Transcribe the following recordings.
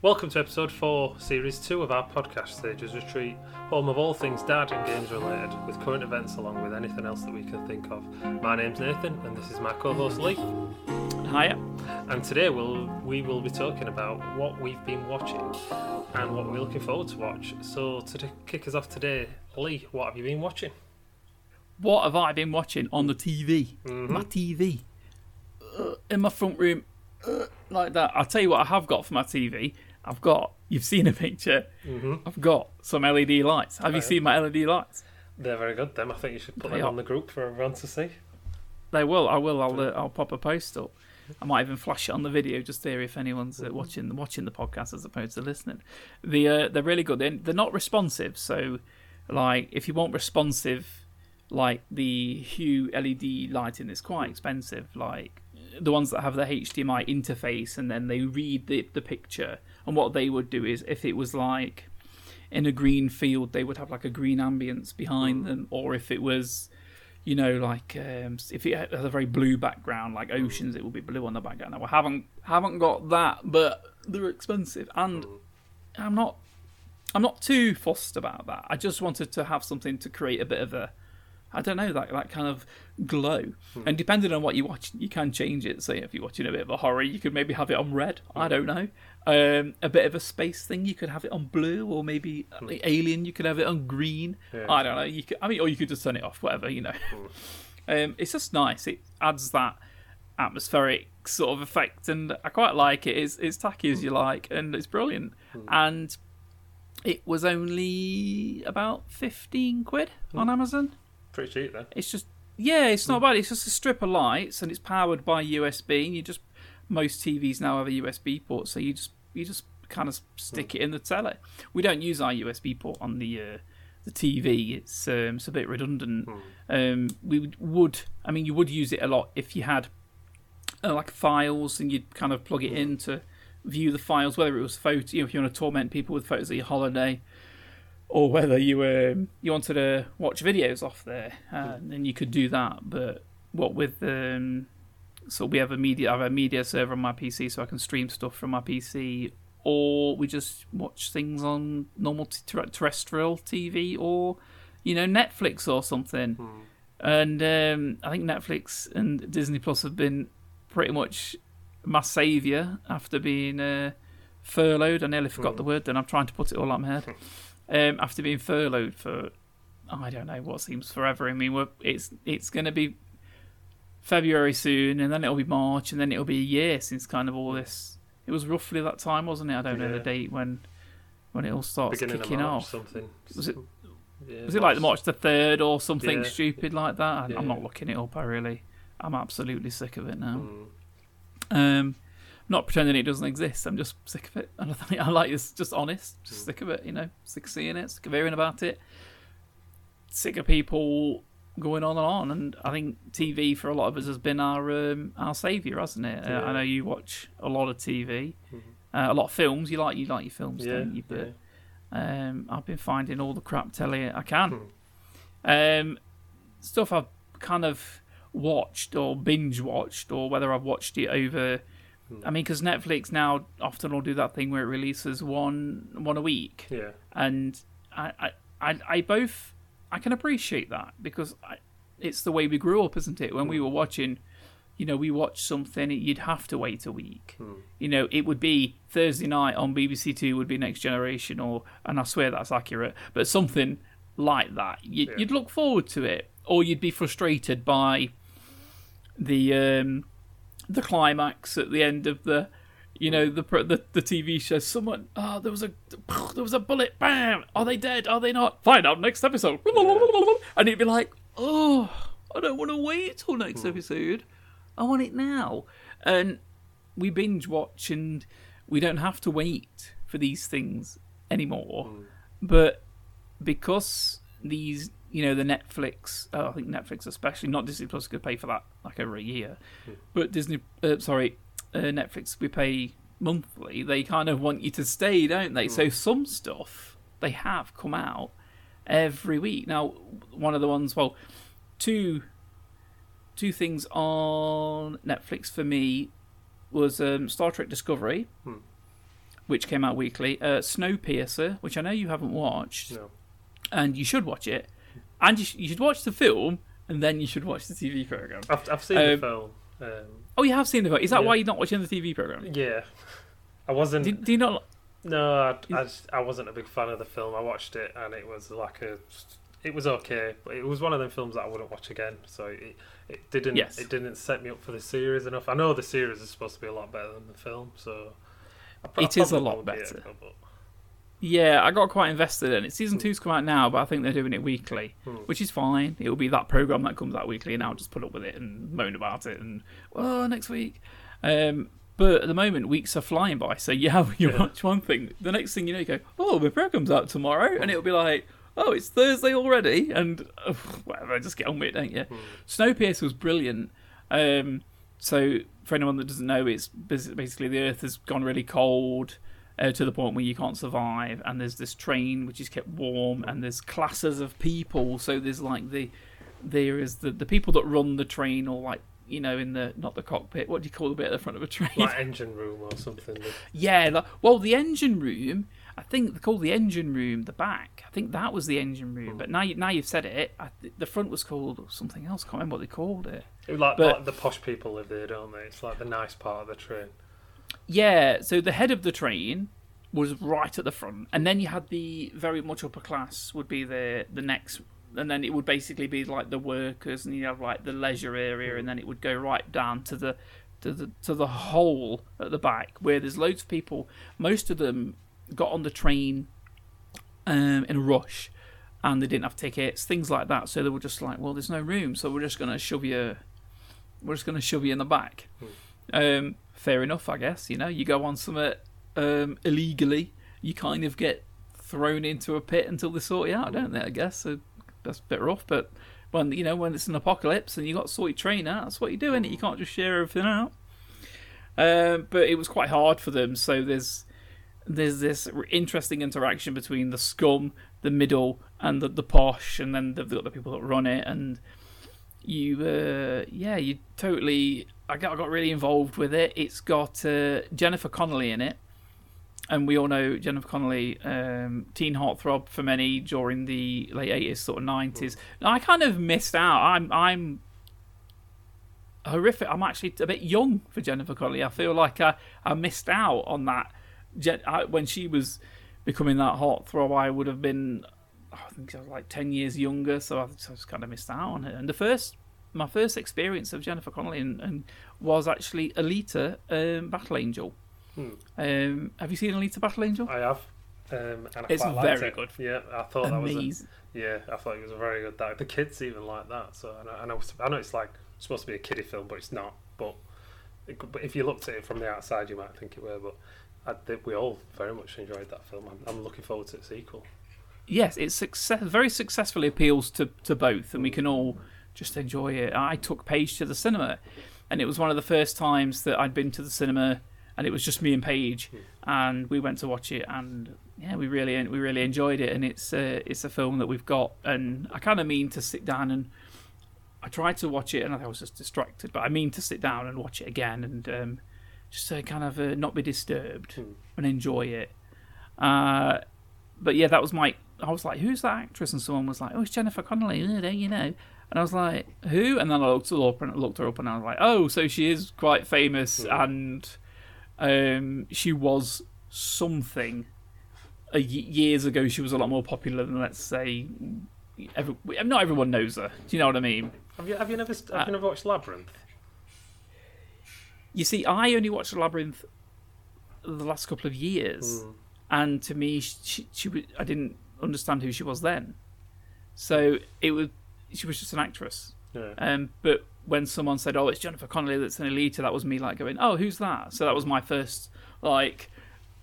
Welcome to episode 4, series 2 of our podcast, Sages Retreat, home of all things dad and games related, with current events along with anything else that we can think of. My name's Nathan, and this is my co host Lee. Hiya. And today we'll, we will be talking about what we've been watching and what we're looking forward to watch. So, to kick us off today, Lee, what have you been watching? What have I been watching on the TV? My TV. Uh, in my front room. Uh, like that. I'll tell you what I have got for my TV. I've got, you've seen a picture. I've got some LED lights. Have you seen my LED lights? They're very good, them. I think you should put They them are. on the group for everyone to see. They will. I will. I'll. Uh, I'll pop a post up. I might even flash it on the video just there if anyone's uh, watching watching the podcast as opposed to listening. The uh, they're really good. They're, they're not responsive, so like if you want responsive, like the Hue LED lighting is quite expensive. Like the ones that have the HDMI interface and then they read the the picture. And what they would do is if it was like in a green field, they would have like a green ambience behind mm. them, or if it was you know, like um, if it has a very blue background, like mm. oceans, it will be blue on the background. Now I haven't haven't got that, but they're expensive, and mm. I'm not I'm not too fussed about that. I just wanted to have something to create a bit of a I don't know that that kind of glow. Hmm. And depending on what you watch, you can change it. Say if you're watching a bit of a horror, you could maybe have it on red. I hmm. don't know. Um, a bit of a space thing, you could have it on blue, or maybe like hmm. Alien, you could have it on green. Yeah. I don't know. You could, I mean, or you could just turn it off, whatever you know. um, it's just nice. It adds that atmospheric sort of effect, and I quite like it. It's it's tacky as you like, and it's brilliant. And it was only about fifteen quid on Amazon. Pretty cheap, then. It's just yeah, it's not bad. It's just a strip of lights, and it's powered by USB. And you just most TVs now have a USB port, so you just you just kind of stick it in the telly. We don't use our USB port on the uh, the TV. It's um, it's a bit redundant. Um, we would, I mean you would use it a lot if you had uh, like files and you'd kind of plug it in to view the files, whether it was photo, you know, if you want to torment people with photos of your holiday, or whether you um, you wanted to watch videos off there, uh, then you could do that. But what with um, so we have a media, I have a media server on my PC, so I can stream stuff from my PC, or we just watch things on normal ter- terrestrial TV, or you know Netflix or something. And um, I think Netflix and Disney Plus have been pretty much my saviour after being uh, furloughed. I nearly forgot the word. Then I'm trying to put it all out of my head. Um, after being furloughed for I don't know what seems forever. I mean, we're, it's it's going to be February soon, and then it'll be March, and then it'll be a year since kind of all this. It was roughly that time, wasn't it? I don't know the date when when it all starts Beginning kicking of March, off. something. Was it- Yeah, Was it like the March the third or something Yeah. stupid like that? I, Yeah. I'm not looking it up. I really, I'm absolutely sick of it now. Mm. Um, not pretending it doesn't exist. I'm just sick of it. And I think I like it's just honest. Just sick of it. You know, sick of seeing it. Sick of hearing about it. Sick of people going on and on. And I think TV for a lot of us has been our um, our savior, hasn't it? Uh, I know you watch a lot of TV, uh, a lot of films. You like you like your films, Yeah, don't you? But yeah. um, I've been finding all the crap telly I can. Hmm. Um, stuff I've kind of watched or binge watched, or whether I've watched it over. Hmm. I mean, because Netflix now often will do that thing where it releases one one a week, Yeah. and I I, I, I both I can appreciate that because I, it's the way we grew up, isn't it? When Hmm. we were watching, you know, we watched something, you'd have to wait a week. Hmm. You know, it would be Thursday night on BBC Two would be Next Generation, or and I swear that's accurate, but something like that. You'd, Yeah. you'd look forward to it, or you'd be frustrated by the um, the climax at the end of the. You know the the the TV show. Someone, oh, there was a there was a bullet. Bam! Are they dead? Are they not? Find out next episode. And it'd be like, oh, I don't want to wait till next hmm. episode. I want it now. And we binge watch, and we don't have to wait for these things anymore. Hmm. But because these, you know, the Netflix, uh, I think Netflix especially, not Disney Plus, could pay for that like over a year. But Disney, uh, sorry, uh, Netflix, we pay monthly. They kind of want you to stay, don't they? So some stuff they have come out every week. Now, one of the ones, well, two two things on Netflix for me was um, Star Trek Discovery which came out weekly. Uh, Snowpiercer, which I know you haven't watched, No. and you should watch it. And you, sh- you should watch the film, and then you should watch the TV program. I've, I've seen the Um, film. Um, Oh, you have seen the film. Is that Yeah. why you're not watching the TV program? yeah. I wasn't. Do, do you not? No, I, I, just, I wasn't a big fan of the film. I watched it and it was like a, it was okay, but it was one of them films that I wouldn't watch again. So it, it didn't, Yes. it didn't set me up for the series enough. I know the series is supposed to be a lot better than the film, so I It is a lot better. but- Yeah, I got quite invested in it. Season two's come out now, but I think they're doing it weekly, Hmm. which is fine. It'll be that program that comes out weekly, and I'll just put up with it and moan about it and oh, next week. Um, but at the moment, weeks are flying by. So you have you Yeah. watch one thing, the next thing you know, you go, oh, the program's out tomorrow, and it'll be like, oh, it's Thursday already, and whatever, just get on with it, don't you? Hmm. Snowpiercer was brilliant. Um, so for anyone that doesn't know, it's basically the Earth has gone really cold uh, to the point where you can't survive, and there's this train which is kept warm, and there's classes of people. So there's like the there is the the people that run the train, or like you know in the not the cockpit. What do you call the bit at the front of a train? like engine room or something. Yeah, the, well, the engine room. I think they called the engine room the back. I think that was the engine room. But now, you, now you've said it, I, the front was called something else. I can't remember what they called it. It was like, But- like the posh people live there, don't they? It's like the nice part of the train. Yeah, so the head of the train was right at the front, and then you had the very much upper class would be the the next, and then it would basically be like the workers, and you have like the leisure area, and then it would go right down to the to the to the hole at the back where there's loads of people. Most of them got on the train um, in a rush, and they didn't have tickets, things like that. So they were just like, well, there's no room, so we're just gonna shove you, we're just gonna shove you in the back. Um, fair enough, I guess. You know, you go on something um, illegally, you kind of get thrown into a pit until they sort you out, don't they? I guess so. That's a bit rough, but when you know when it's an apocalypse and you got to sort your train out, that's what you're doing. You can't just share everything out. Um, but it was quite hard for them. So there's there's this interesting interaction between the scum, the middle, and the, the posh, and then they've got the people that run it, and you, uh, yeah, you totally. I got, I got really involved with it. It's got uh, Jennifer Connelly in it, and we all know Jennifer Connelly, um, teen heartthrob for many during the late eighties, sort of nineties. I kind of missed out. I'm I'm horrific. I'm actually a bit young for Jennifer Connelly. I feel like I, I missed out on that. Jen, I, when she was becoming that heartthrob, I would have been, I think I was like ten years younger, so I just kind of missed out on it. And the first, my first experience of Jennifer Connelly and, and was actually Alita, um, Battle Angel. Hmm. Um, have you seen Alita Battle Angel? I have. Um, and I It's very it. good. Yeah, I thought that was. A, yeah, I thought it was a very good. That the kids even like that. So I know, I know, I know it's like supposed to be a kiddie film, but it's not. But, it, but if you looked at it from the outside, you might think it were. But I think we all very much enjoyed that film. I'm, I'm looking forward to the sequel. yes, it success very successfully appeals to, to both, and we can all just enjoy it. I took Paige to the cinema, and it was one of the first times that I'd been to the cinema, and it was just me and Paige, and we went to watch it, and yeah, we really we really enjoyed it, and it's uh, it's a film that we've got, and I kind of mean to sit down and. I tried to watch it and I was just distracted, but I mean to sit down and watch it again and um, just to kind of uh, not be disturbed Hmm. and enjoy it. Uh, but yeah, that was my. I was like, "Who's that actress?" And someone was like, "Oh, it's Jennifer Connelly." Don't you know? And I was like, "Who?" And then I looked her up and looked her up, and I was like, "Oh, so she is quite famous, Hmm. and um, she was something." Uh, years ago, she was a lot more popular than let's say. Every, not everyone knows her. Do you know what I mean? Have you have you never have Uh, you never watched Labyrinth? You see, I only watched Labyrinth the last couple of years, Mm. and to me, she, she, was- I didn't understand who she was then. So it was she was just an actress. Yeah. Um, but when someone said, "Oh, it's Jennifer Connelly that's an Alita," that was me like going, "Oh, who's that?" So that was my first like,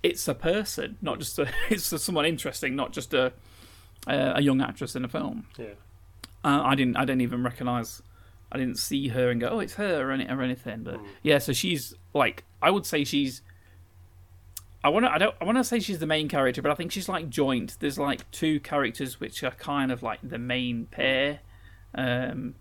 it's a person, not just a it's a, someone interesting, not just a a a young actress in a film. Yeah. Uh, I didn't I didn't even recognize. I didn't see her and go, "Oh, it's her" or, any, or anything. But Mm. yeah, so she's like, I would say she's. I want to. I don't. I want to say she's the main character, but I think she's like joint. There's like two characters which are kind of like the main pair. Um,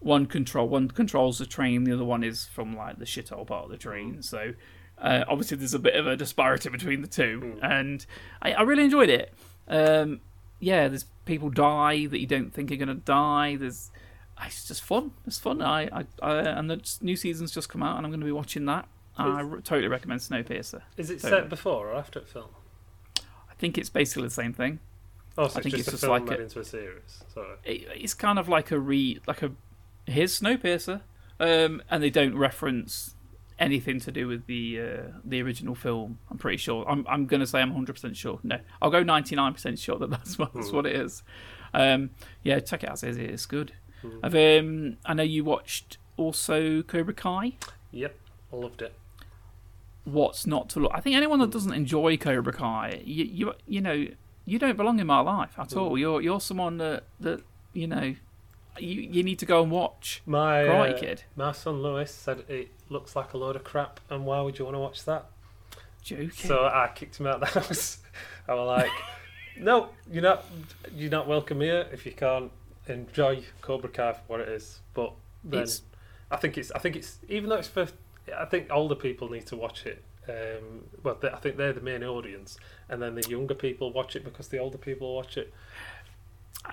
one control. One controls the train. The other one is from like the shithole part of the train. So Uh, obviously, there's a bit of a disparity between the two, Hmm. and I, I really enjoyed it. Um, yeah, there's people die that you don't think are going to die. There's it's just fun. It's fun. I, I, I and the new season's just come out, and I'm going to be watching that. I totally recommend Snowpiercer. Is it Totally. set before or after it film? I think it's basically the same thing. Oh, so I it's think just it's a just film like a- into a series. Sorry. it, it's kind of like a re like a here's Snowpiercer, um, and they don't reference anything to do with the uh, the original film. I'm pretty sure. I'm I'm gonna say I'm 100 percent sure. No, I'll go 99 percent sure that that's what that's what it is. Um, yeah, check it out. It is good. I've, um, I know you watched also Cobra Kai. Yep, I loved it. What's not to look? I think anyone that doesn't enjoy Cobra Kai, you you you know, you don't belong in my life at all. You're you're someone that that you know. You, you need to go and watch My Karate uh, Kid. my son Lewis said it looks like a load of crap, and why would you want to watch that? Joking. So I kicked him out of the house. I was like, "No, you're not. You're not welcome here if you can't enjoy Cobra Kai for what it is." But then It's- I think it's. I think it's. Even though it's for, I think older people need to watch it. Um, well, they, I think they're the main audience, and then the younger people watch it because the older people watch it.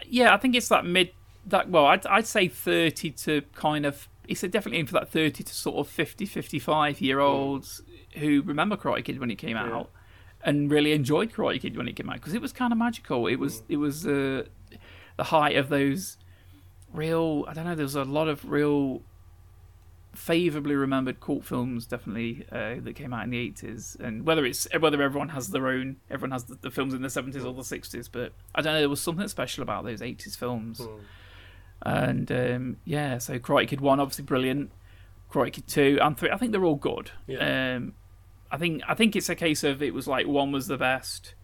yeah, I think it's that mid that well, I'd I'd say 30 to kind of it's definitely in for that 30 to sort of 50 55 year olds who remember Karate Kid when it came Yeah. out and really enjoyed Karate Kid when it came out because it was kind of magical. It was it was uh, the height of those real I don't know, there was a lot of real favorably remembered cult films definitely uh, that came out in the 80s and whether it's whether everyone has their own everyone has the, the films in the 70s or the 60s but i don't know there was something special about those 80s films. Hmm. and um, yeah so karate kid 1 obviously brilliant. Karate kid 2 and 3 i think they're all good. Yeah. um, i think i think it's a case of it was like 1 was the best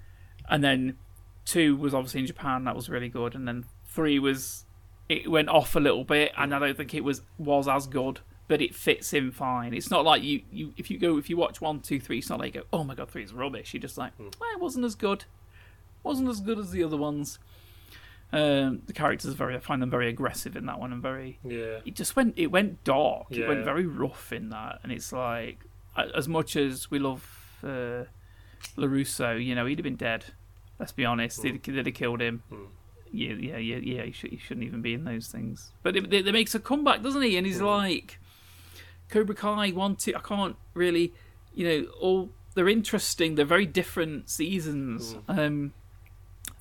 and then 2 was obviously in japan that was really good. And then 3 was it went off a little bit and i don't think it was was as good but it fits in fine. It's not like you, you if you go if you watch one two three it's not like you go oh my god three is rubbish. You're just like well, it wasn't as good. Wasn't as good as the other ones. Um, the characters are very i find them very aggressive in that one and very Yeah. it just went it went dark. It went very rough in that and it's like as much as we love uh, larusso you know he'd have been dead. Let's be honest. They'd, they'd have killed him. Mm. yeah yeah yeah yeah he, should, he shouldn't even be in those things. But it, it, it makes a comeback doesn't he? And he's like cobra kai wanted i can't really you know all they're interesting they're very different seasons. Um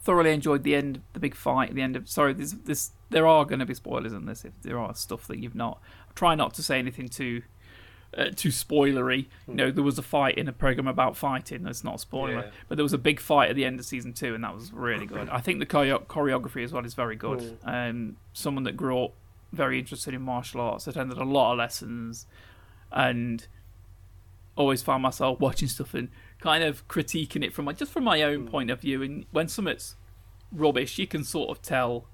thoroughly enjoyed the end the big fight at the end of sorry there's this there are going to be spoilers in this if there are stuff that you've not try not to say anything too uh, too spoilery. You know there was a fight in a program about fighting that's not a spoiler Yeah. but there was a big fight at the end of season two and that was really good. I think the choreo- choreography as well is very good. Um someone that grew up very interested in martial arts attended a lot of lessons and always found myself watching stuff and kind of critiquing it from my just from my own point of view. And when something's rubbish, you can sort of tell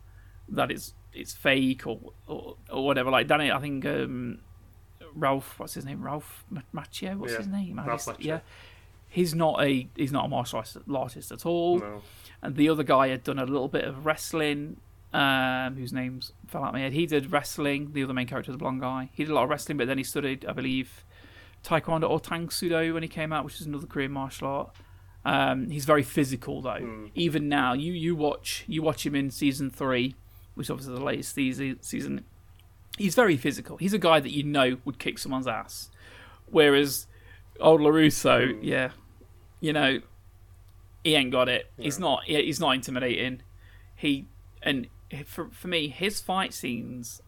that it's it's fake or or, or whatever. Like Danny, I think um, Ralph, what's his name? Ralph Macchio. What's Yeah, his name? How do you Ralph. Yeah, he's not a he's not a martial artist, artist at all. No. And the other guy had done a little bit of wrestling. Um, whose names fell out of my head. He did wrestling. The other main character, the blonde guy, he did a lot of wrestling, but then he studied, I believe, Taekwondo or Tang Soo Do when he came out, which is another Korean martial art. Um, he's very physical though. Mm. Even now, you you watch you watch him in season three, which is obviously the latest season. season. He's very physical. He's a guy that you know would kick someone's ass. Whereas old Larusso, Mm. yeah, you know, he ain't got it. He's not. he- He's not intimidating. He and for for me, his fight scenes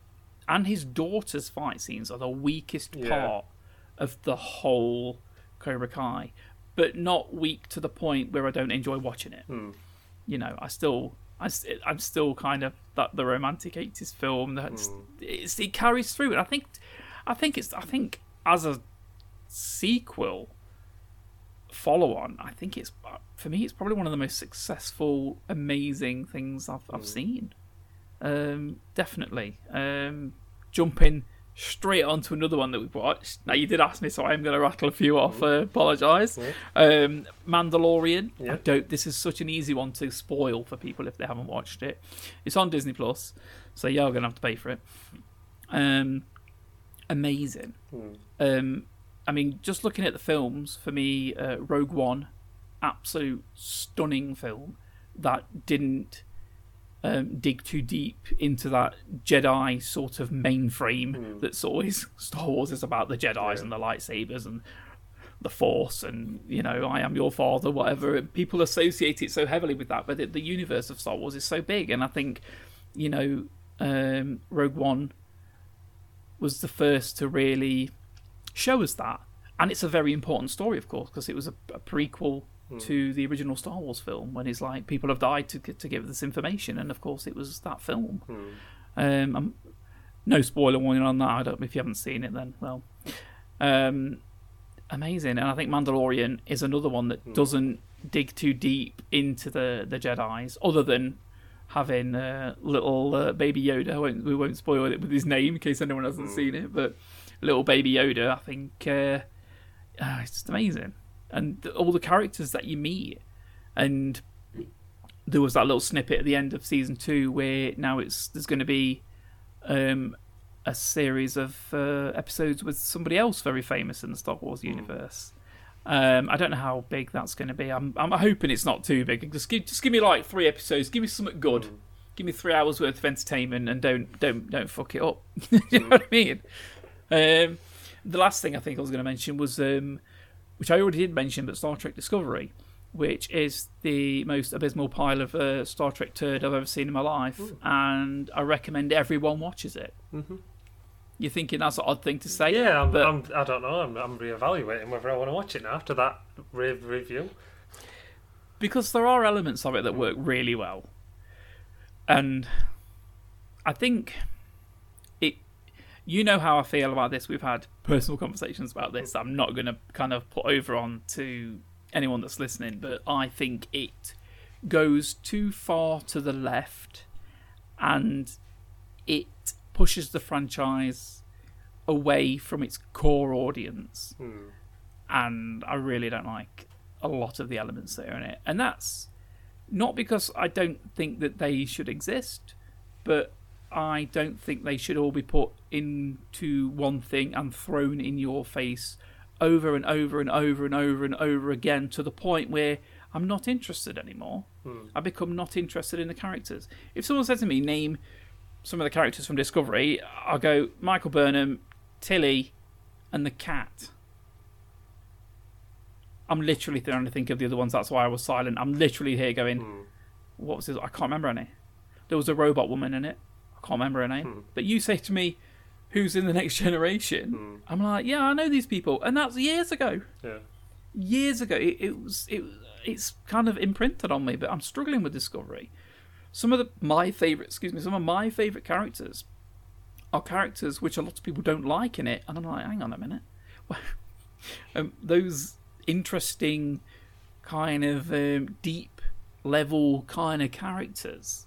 and his daughter's fight scenes are the weakest Yeah. part of the whole Cobra Kai, but not weak to the point where I don't enjoy watching it. Mm. You know, I still. I, I'm still kind of that the romantic eighties film that Mm. it carries through, and I think, I think it's I think as a sequel, follow on, I think it's for me it's probably one of the most successful, amazing things I've I've seen. Um, definitely. Um, jumping straight onto another one that we've watched. Now you did ask me, so I'm going to rattle a few off. Uh, Apologise. Um, Mandalorian. Yeah. I don't. This is such an easy one to spoil for people if they haven't watched it. It's on Disney Plus, so you're going to have to pay for it. Um, amazing. Mm. Um, I mean, just looking at the films for me, uh, Rogue One, absolute stunning film that didn't um, dig too deep into that Jedi sort of mainframe that's always Star Wars is about the Jedi's Yeah. and the lightsabers and the Force and you know I am your father, whatever. People associate it so heavily with that, but the, the universe of Star Wars is so big, and I think you know um, Rogue One was the first to really show us that, and it's a very important story, of course, because it was a, a prequel to the original Star Wars film when he's like people have died to to give this information, and of course it was that film. Um, no spoiler warning on that. I don't. If you haven't seen it, then well, um, amazing. And I think Mandalorian is another one that doesn't dig too deep into the the Jedi's, other than having uh, little uh, baby Yoda. Won't, we won't spoil it with his name in case anyone hasn't seen it, but little baby Yoda. I think uh, ah, it's just amazing, and all the characters that you meet, and there was that little snippet at the end of season two where now it's there's going to be um, a series of uh, episodes with somebody else very famous in the Star Wars universe. Um, I don't know how big that's going to be. I'm I'm hoping it's not too big. Just give just give me like three episodes. Give me something good. Give me three hours worth of entertainment, and don't don't don't fuck it up. you know what I mean? Um, the last thing I think I was going to mention was, um, which I already did mention, but Star Trek Discovery, which is the most abysmal pile of uh, Star Trek turd I've ever seen in my life, and I recommend everyone watches it. Mhm. You're thinking that's an odd thing to say, Yeah, I'm, but I'm, I don't know. I'm, I'm reevaluating whether I want to watch it now after that re- review. because there are elements of it that work really well, and I think. You know how I feel about this. We've had personal conversations about this. I'm not going to kind of put over on to anyone that's listening, but I think it goes too far to the left, and it pushes the franchise away from its core audience Hmm. and I really don't like a lot of the elements that are in it. And that's not because I don't think that they should exist, but I don't think they should all be put into one thing and thrown in your face over and over and over and over and over again to the point where I'm not interested anymore. I become not interested in the characters. If someone said to me, name some of the characters from Discovery, I'll go Michael Burnham, Tilly, and the cat. I'm literally trying to think of the other ones. That's why I was silent. I'm literally here going, Hmm. what was this? I can't remember any. There was a robot woman in it. Can't remember her name. But you say to me, who's in the next generation? I'm like, yeah, I know these people, and that's years ago. Yeah. Years ago, it, it was it. It's kind of imprinted on me, but I'm struggling with Discovery. Some of the my favorite, excuse me, some of my favorite characters are characters which a lot of people don't like in it, and I'm like, hang on a minute, um, those interesting kind of um, deep level kind of characters.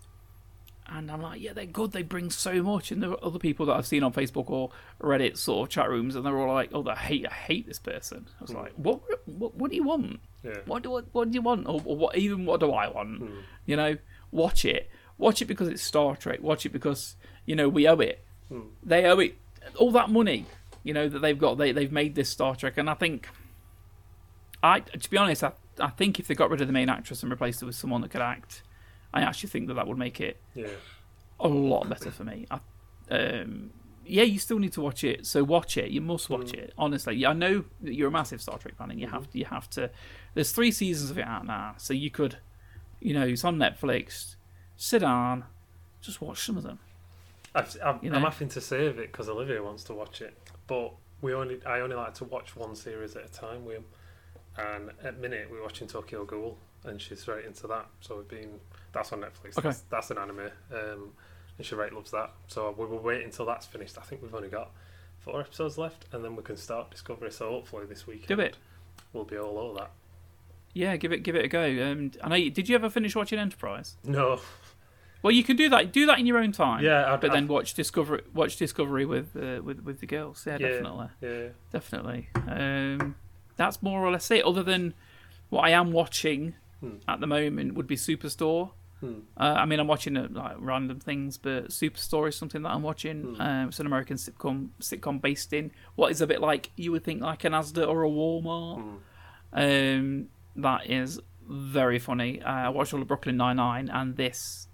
And I'm like, yeah, they're good. They bring so much. And there are other people that I've seen on Facebook or Reddit sort of chat rooms, and they're all like, "Oh, I hate, I hate this person." I was hmm. like, "What? What? What do you want? Yeah. What do what, what do you want? Or, or what? Even what do I want? Hmm. You know, watch it. Watch it because it's Star Trek. Watch it because you know we owe it. Hmm. They owe it all that money. You know that they've got. They they've made this Star Trek, and I think, I to be honest, I I think if they got rid of the main actress and replaced her with someone that could act, I actually think that that would make it Yeah. a lot better for me. I, um, yeah, you still need to watch it, so watch it. You must watch it. Honestly, I know that you're a massive Star Trek fan, and you have to. You have to. There's three seasons of it out now, so you could, you know, it's on Netflix. Sit down, just watch some of them. I've, I'm, You know? I'm having to save it because Olivia wants to watch it, but we only I only like to watch one series at a time him. And at minute we're watching Tokyo Ghoul, and she's right into that. So we've been that's on Netflix. Okay. That's, that's an anime, um, and she right loves that. So we will wait until that's finished. I think we've only got four episodes left, and then we can start Discovery. So hopefully this week Do it. We'll be all over that. Yeah, give it give it a go. Um, I know. You, did you ever finish watching Enterprise? No, Well, you can do that. Do that in your own time. yeah, I'd, But then I'd- watch Discovery. Watch Discovery with uh, with with the girls. Yeah, Yeah. definitely. yeah, definitely. Um, that's more or less it. Other than what I am watching Hmm. at the moment would be Superstore. Hmm. Uh, I mean, I'm watching uh, like random things, but Superstore is something that I'm watching. Hmm. Um, it's an American sitcom sitcom based in what is a bit like you would think like an Asda or a Walmart. Hmm. Um, that is very funny. Uh, I watched all of Brooklyn Nine Nine, and this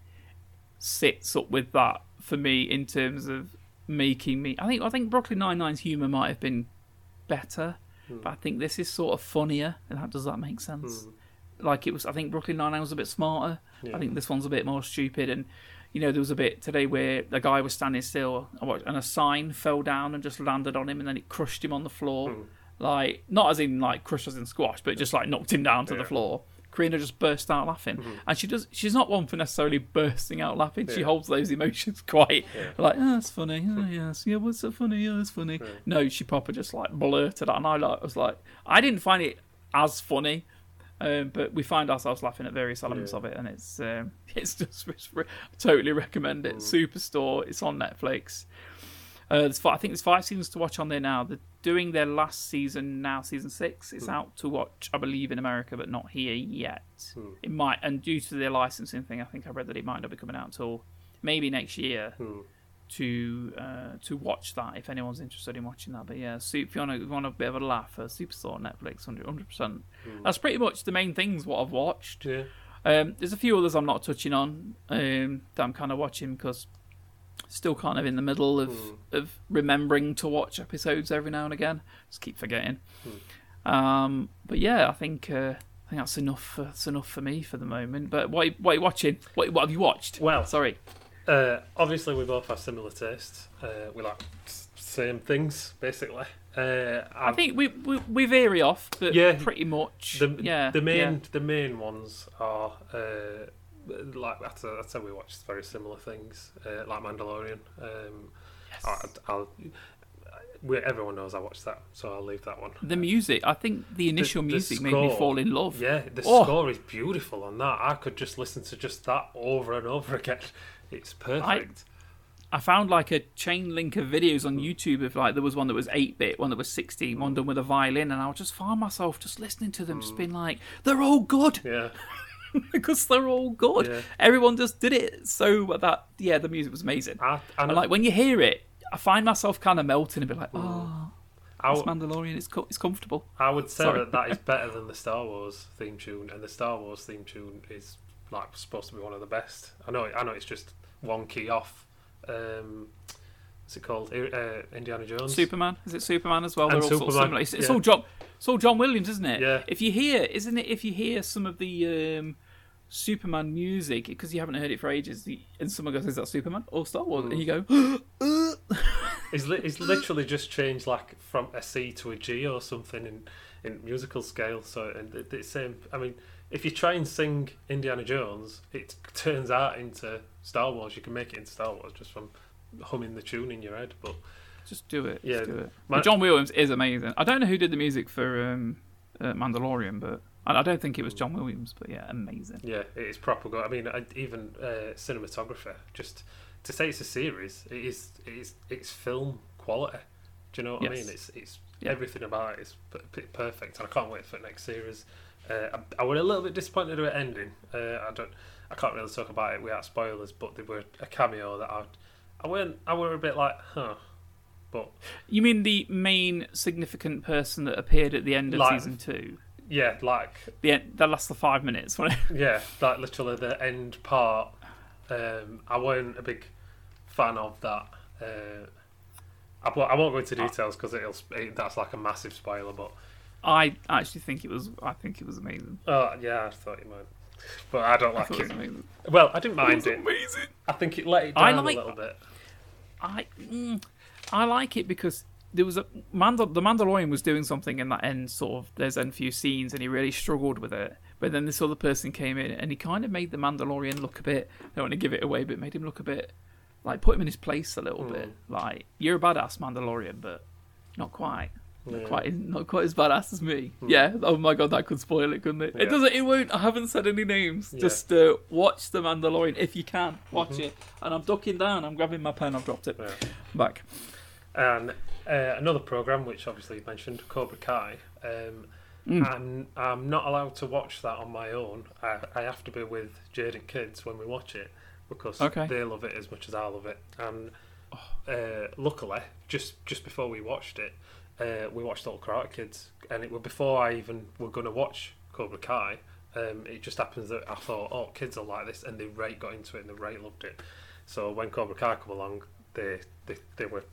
sits up with that for me in terms of making me. I think I think Brooklyn Nine Nine's humor might have been better, but I think this is sort of funnier. And that does that make sense? Like it was. I think Brooklyn Nine Nine was a bit smarter. Yeah. I think this one's a bit more stupid and. You know, there was a bit today where a guy was standing still and a sign fell down and just landed on him and then it crushed him on the floor. Hmm. Like, not as in like crushed as in squash, but just like knocked him down to the floor. Karina just burst out laughing. Hmm. And she does she's not one for necessarily bursting out laughing. She holds those emotions quite Yeah. like, oh, that's funny. Oh, yes. Yeah, what's so funny? Yeah, that's funny. No, she proper just like blurted out. And I like, was like, I didn't find it as funny. Um, but we find ourselves laughing at various elements Yeah. of it, and it's um, it's just it's re- totally recommend it. Superstore, it's on Netflix. Uh, there's five, I think there's five seasons to watch on there now. They're doing their last season now, season six. It's out to watch, I believe, in America, but not here yet. It might, and due to their licensing thing, I think I read that it might not be coming out until maybe next year Hmm. To uh, to watch that if anyone's interested in watching that. But yeah, so if you want, to, want a bit of a laugh, uh, Superstore Netflix, 100 percent. That's pretty much the main things what I've watched. Yeah. Um, there's a few others I'm not touching on um, that I'm kind of watching because still kind of in the middle of of remembering to watch episodes every now and again. Just keep forgetting. Um, but yeah, I think uh, I think that's enough. For, that's enough for me for the moment. But what what are you watching? What what have you watched? Well, Sorry. Uh, obviously, we both have similar tastes. Uh, we like same things, basically. Uh, I think we we, we vary off, but Yeah. pretty much. the yeah, the main yeah. the main ones are uh, like I'd say, I'd we watch very similar things, uh, like Mandalorian. Um, I, I'll, we, everyone knows I watched that, so I'll leave that one. The music, I think the initial the music made me fall in love. Yeah, the Oh. score is beautiful on that. I could just listen to just that over and over again. It's perfect. I found like a chain link of videos Hmm. on YouTube of like there was one that was eight bit, one that was sixteen, one done with a violin, and I would just find myself just listening to them, Hmm. just being like, they're all good yeah, because they're all good. Yeah. Everyone just did it so that yeah, the music was amazing. I, I, And like when you hear it, I find myself kind of melting and be like, Hmm. oh, I, it's Mandalorian, it's co- it's comfortable. I would say Sorry. that that is better than the Star Wars theme tune, and the Star Wars theme tune is like supposed to be one of the best. I know, I know, it's just one key off. Um, what's it called? Uh, Indiana Jones. Superman is it Superman as well? And They're all sort of Superman, similar. It's, it's yeah. all John, it's all John Williams, isn't it? Yeah. If you hear, isn't it? If you hear some of the um, Superman music because you haven't heard it for ages, and someone goes, "Is that Superman or Star Wars?" Hmm. and you go, It's, li- it's literally just changed like from a C to a G or something in, in musical scale. So and the, it's same. I mean, if you try and sing Indiana Jones, it turns out into Star Wars. You can make it in Star Wars just from humming the tune in your head. But "Just do it, Yeah, just do it." my- John Williams is amazing. I don't know who did the music for um, uh, Mandalorian, but I I don't think it was John Williams. But yeah, amazing. yeah, it is proper good. I mean, I, even uh, cinematographer. Just to say it's a series, it is. It is. It's film quality. Do you know what I mean? It's it's Yeah. everything about it is perfect, and I can't wait for the next series. Uh, I, I was a little bit disappointed with the ending. Uh, I don't. I can't really talk about it without spoilers, but there were a cameo that I, I went. I were a bit like, huh, but You mean the main significant person that appeared at the end of Like- season two? yeah, like The end, the last five minutes. Yeah, like literally the end part. Um, I weren't a big fan of that. Uh, I, won't- I won't go into details because it'll it, that's like a massive spoiler. But I actually think it was. I think it was amazing. oh yeah, I thought you might. But I don't like thought it it. Well, I didn't It mind was it. amazing. I think it let it I down like- a little bit. I mm, I like it because there was a Mandal- the Mandalorian was doing something in that end sort of there's end few scenes and he really struggled with it. But then this other person came in and he kind of made the Mandalorian look a bit. I don't want to give it away, but made him look a bit like put him in his place a little Hmm. bit. Like you're a badass Mandalorian, but not quite. Not Yeah. Hmm. quite, not quite as badass as me. Yeah. Oh my god, that could spoil it, couldn't it? Yeah. It doesn't. It won't. I haven't said any names. Yeah. Just uh, watch the Mandalorian if you can. Watch Mm-hmm. it. And I'm ducking down. I'm grabbing my pen. I've dropped it back. And uh, another program, which obviously you mentioned, Cobra Kai. Um, Mm. and I'm not allowed to watch that on my own. I, I have to be with Jade and kids when we watch it because Okay. they love it as much as I love it. And uh, luckily, just just before we watched it, uh, we watched Little Karate Kids, and it was before I even were going to watch Cobra Kai. Um, it just happens that I thought, oh, kids are like this, and they right got into it and they right loved it. So when Cobra Kai come along, they they, they were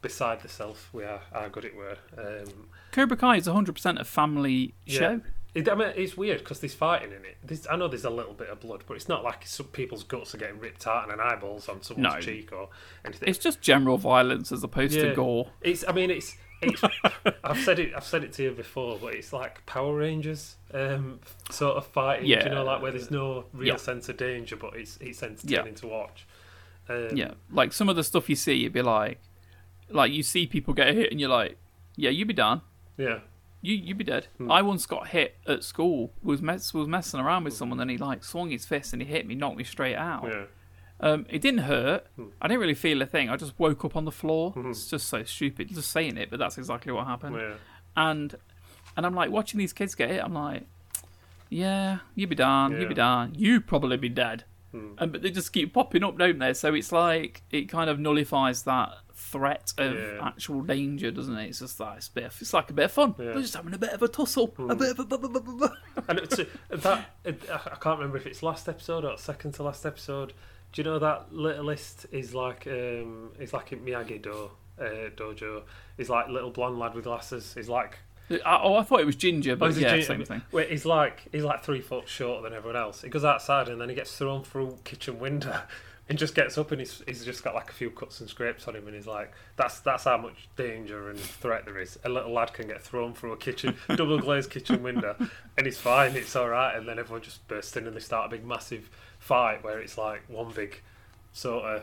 beside themselves with how, how good it were. Um, Cobra Kai is 100% a family Yeah. show. it, I mean, it's weird because there's fighting in it. There's, I know there's a little bit of blood, but it's not like some people's guts are getting ripped out and an eyeballs on someone's No. cheek or anything. It's just general violence as opposed Yeah. to gore. It's. I mean, it's. It's I've said it. I've said it to you before, but it's like Power Rangers um, sort of fighting. do you know, like where there's no real Yeah. sense of danger, but it's it's entertaining to watch. Um, Yeah, like some of the stuff you see, you'd be like, like you see people get hit, and you're like, yeah, you'd be done. Yeah. You you'd be dead. Hmm. I once got hit at school. Was mess was messing around with someone, and he like swung his fist and he hit me, knocked me straight out. Yeah. Um, it didn't hurt. Hmm. I didn't really feel a thing. I just woke up on the floor. It's just so stupid, just saying it, but that's exactly what happened. Yeah. And and I'm like watching these kids get hit. I'm like, yeah, you be done. You be Yeah. done. You probably be dead. Hmm. And but they just keep popping up, don't they? So it's like it kind of nullifies that threat of Yeah. actual danger, doesn't it? It's just like it's, a bit of, it's like a bit of fun. Yeah. Hmm. They're just having a bit of a tussle, a bit of a. And it's, that it, I can't remember if it's last episode or second to last episode. Do you know that littlest is like um is like in Miyagi Do uh, dojo. He's like little blonde lad with glasses. He's like I- Oh, I thought it was ginger, oh, but he's a yeah, gen- same thing. Wait, he's like he's like three foot shorter than everyone else. He goes outside and then he gets thrown through kitchen window. And just gets up and he's, he's just got like a few cuts and scrapes on him and he's like that's that's how much danger and threat there is. A little lad can get thrown through a kitchen double glazed kitchen window and he's fine, it's alright and then everyone just bursts in and they start a big massive fight where it's like one big sort of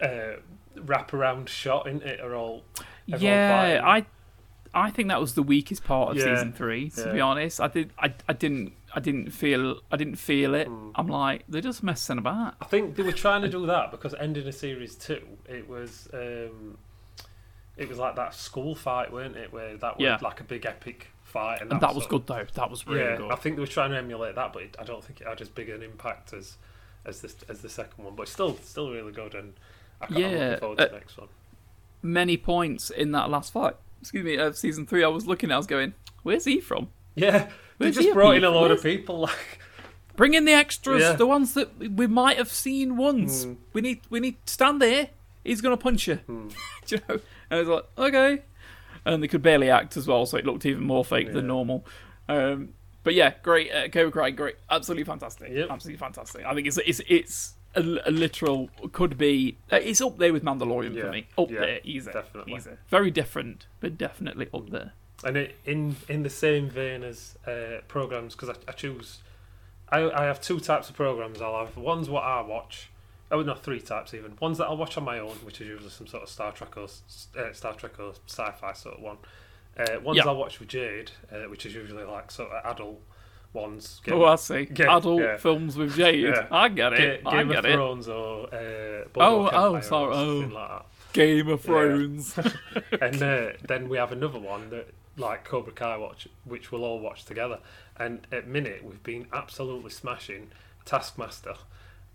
uh, wraparound shot in it are all Yeah, fighting. I I think that was the weakest part of Yeah, season three. To yeah. be honest, I did I, I didn't I didn't feel I didn't feel it. Hmm. I'm like they're just messing about. I think they were trying to do that because ending a series two, it was um, it was like that school fight, weren't it? Where that was Yeah. like a big epic fight, and, And that that was good though. That was really yeah, good. I think they were trying to emulate that, but I don't think it had as big an impact as as this as the second one. But still still really good, and I can't, Yeah, looking forward to uh, the next one. Many points in that last fight. Excuse me, of season three. I was looking, I was going, "Where's he from? Yeah, they just brought in a load of people. Like, Bring in the extras, Yeah. the ones that we might have seen once. Hmm. We need we need stand there. He's gonna punch you. Do you know? And I was like, okay. And they could barely act as well, so it looked even more fake Yeah. than normal. Um, but yeah, great. Uh, Cobra Kai, great. Absolutely fantastic. Yep. Absolutely fantastic. I think it's it's it's a, a literal could be. Uh, it's up there with Mandalorian Yeah. for me. Up Yeah, there, easy, definitely. easy. Very different, but definitely up there. and it, in in the same vein as uh, programs because I, I choose I, I have two types of programs i'll have ones what i watch oh no three types even ones that i'll watch on my own which is usually some sort of star trek or uh, star trek or sci-fi sort of one uh, ones Yeah. i'll watch with jade uh, which is usually like sort of adult ones Game, Oh, I see. Game- Adult yeah. films with Jade. Yeah. I get Ga- it. I Game get of it. Thrones or uh, Oh, Boardwalk oh, Empire sorry, or oh. like Game of. Thrones. and uh, then we have another one that like Cobra Kai watch, which we'll all watch together. And at minute we've been absolutely smashing Taskmaster,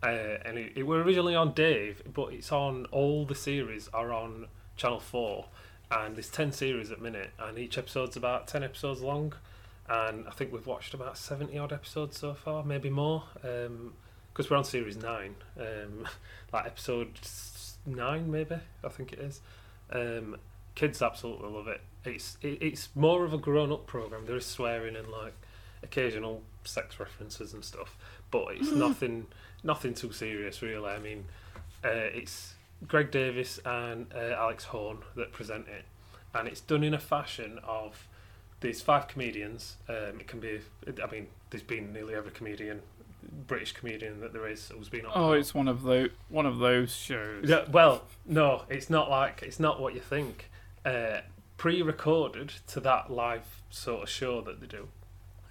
uh, and it, it were originally on Dave, but it's on all the series are on Channel Four, and there's ten series at minute, and each episode's about ten episodes long, and I think we've watched about seventy odd episodes so far, maybe more, because we're on series nine, um, like episode nine maybe I think it is. Um, kids absolutely love it. It's it, it's more of a grown up program. There is swearing and like occasional sex references and stuff, but it's nothing nothing too serious really. I mean, uh, it's Greg Davies and uh, Alex Horne that present it, and it's done in a fashion of these five comedians. Um, it can be, I mean, there's been nearly every comedian, British comedian that there is who's been on. oh, it's one of those one of those shows. Yeah, well, no, it's not like it's not what you think. Uh, pre-recorded to that live sort of show that they do.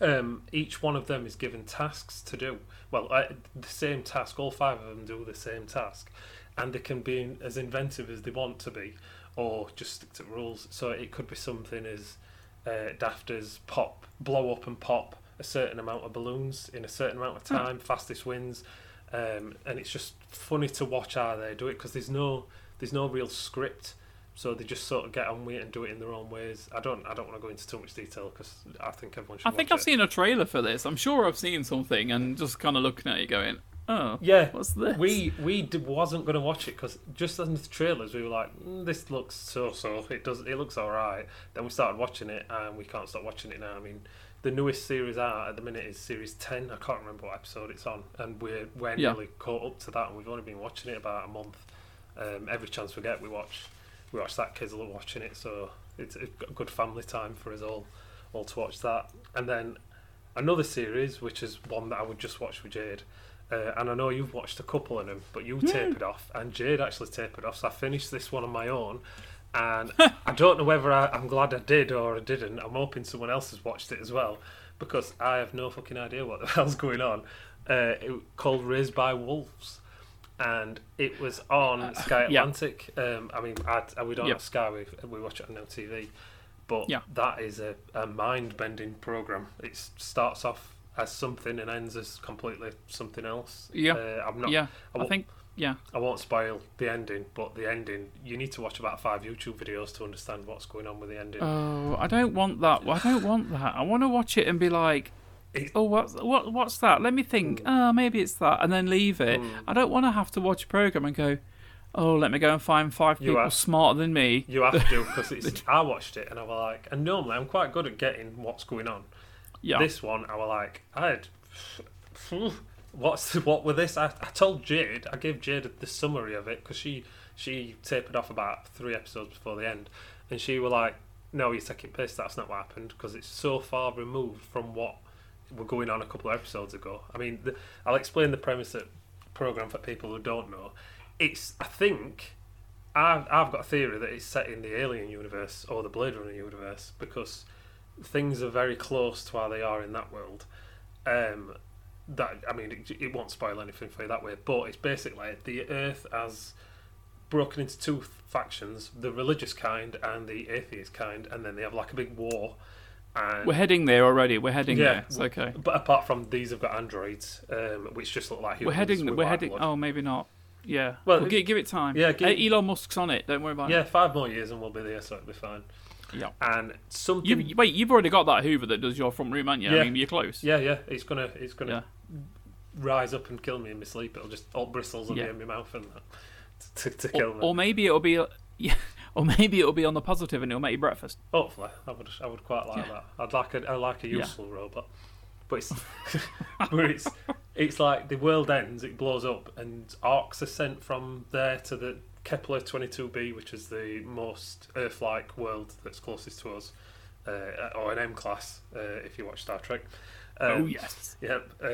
Um, each one of them is given tasks to do. Well, uh, the same task. All five of them do the same task, and they can be as inventive as they want to be, or just stick to rules. So it could be something as uh, dafters pop, blow up and pop a certain amount of balloons in a certain amount of time. Fastest wins, um, and it's just funny to watch how they do it because there's no there's no real script. So they just sort of get on with it and do it in their own ways. I don't. I don't want to go into too much detail because I think everyone should. I think I've it. seen a trailer for this. I'm sure I've seen something and just kind of looking at it, going, "Oh, Yeah, what's this?" we we d- wasn't going to watch it because just as in the trailers we were like, mm, this looks so so. It does. It looks all right. Then we started watching it and we can't stop watching it now. I mean, the newest series out at the minute is series ten. I can't remember what episode it's on, and we're we're Yeah. nearly caught up to that, and we've only been watching it about a month. Um, every chance we get, we watch we watch that. Kids are watching it, so it's a good family time for us all all to watch that. And then another series, which is one that I would just watch with Jade. Uh, and I know you've watched a couple of them, but you tapered off, and Jade actually tapered off. So I finished this one on my own, and I don't know whether I, I'm glad I did or I didn't. I'm hoping someone else has watched it as well, because I have no fucking idea what the hell's going on. Uh, it called Raised by Wolves, and it was on Sky Uh, yeah. Atlantic. Um, I mean, I, I- we don't have Sky; we, we watch it on Now TV. But Yeah. that is a, a mind bending program. It starts off as something and ends as completely something else. Yeah. Uh, I'm not. yeah, I I won't- think, yeah, I won't spoil the ending, but the ending you need to watch about five YouTube videos to understand what's going on with the ending. Oh, I don't want that. I don't want that. I want to watch it and be like, "Oh, what's what? What's that? Let me think. Oh, maybe it's that," and then leave it. Mm. I don't want to have to watch a program and go, "Oh, let me go and find five You people are- smarter than me." you have to because it's. I watched it and I was like, and normally I'm quite good at getting what's going on. Yeah, This one, I was like, I had. What's what with this? I, I told Jade, I gave Jade the summary of it because she she tapered off about three episodes before the end, and she were like, "No, you're taking piss. That's not what happened because it's so far removed from what were going on a couple of episodes ago." I mean, the, I'll explain the premise of program for people who don't know. It's I think I've I've got a theory that it's set in the Alien universe or the Blade Runner universe because things are very close to how they are in that world. Um, that I mean, it, it won't spoil anything for you that way, but it's basically the Earth has broken into two factions: the religious kind and the atheist kind, and then they have like a big war. And we're heading there already. We're heading Yeah, there. It's okay. but apart from these, have got androids, um, which just look like humans. We're heading. with We're white heading. blood. Oh, maybe not. Yeah. Well, Well, give, give it time. yeah, give- Uh, Elon Musk's on it. Don't worry about it. yeah, five more years and we'll be there, so it'll be fine. Yeah. And something, You, you- wait, you've already got that Hoover that does your front room, haven't you? Yeah. I mean, you're close. yeah, yeah, it's gonna, it's gonna rise up and kill me in my sleep. It'll just all bristles will Yeah. be in my mouth and that to, to Or, kill me. or maybe it'll be. Yeah. Or maybe it'll be on the positive and it'll make you breakfast. Hopefully, I would, I would quite like Yeah. that. I'd like a, I like a Yeah. useful robot, but it's, but it's, it's like the world ends, it blows up, and arcs are sent from there to the Kepler 22b, which is the most Earth-like world that's closest to us, uh, or an M class uh, if you watch Star Trek. Um, oh yes. Yep. Um,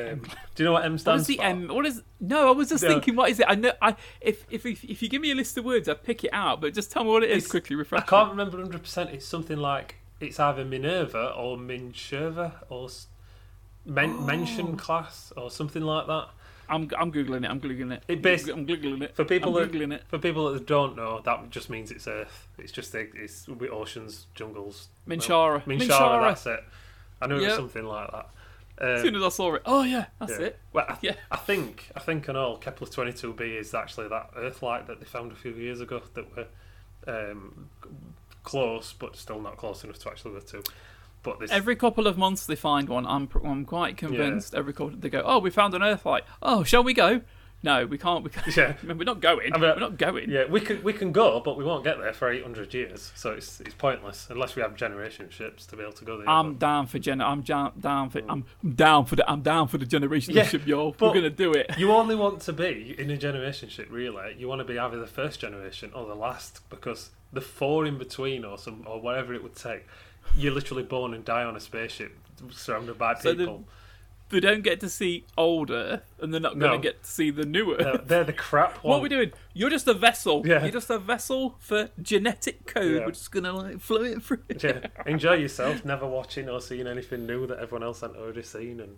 do you know what M What stands is the for? M? What is? No, I was just No. thinking. What is it? I know. I if if if, if you give me a list of words, I pick it out. But just tell me what it is It's- quickly. I can't remember 100%. It's something like it's either Minerva or Minsherva or men- Oh. Mention class or something like that. I'm I'm googling it. I'm googling it. It I'm googling it. For people I'm that it. for people that don't know, that just means it's Earth. It's just it's oceans, jungles. Minshara. Minshara, that's it. I knew it was something like that. As Um, soon as I saw it, oh yeah, that's yeah. it. Well, I, Yeah. I think I think and all Kepler twenty two b is actually that Earth light that they found a few years ago that were um, close, but still not close enough to actually go to. But this Every couple of months they find one. I'm I'm quite convinced. Every couple they go, oh, we found an Earthlight. Oh, shall we go? No, we can't. We can't. yeah. We're not going. I mean, We're not going. Yeah, we can we can go, but we won't get there for eight hundred years. So it's it's pointless unless we have generation ships to be able to go there. I'm down for gen. I'm down for. I'm down for the. I'm down for the generation Yeah, ship, yo. We're gonna do it. you only want to be in a generation ship, really. You want to be either the first generation or the last, because the four in between, or some or whatever it would take, you're literally born and die on a spaceship surrounded by So the- people. They don't get to see older, and they're not gonna No. get to see the newer. They're, they're the crap one. What are we doing? You're just a vessel. Yeah. You're just a vessel for genetic code. Yeah. We're just gonna like flow it through. Yeah, enjoy yourself, never watching or seeing anything new that everyone else hasn't already seen, and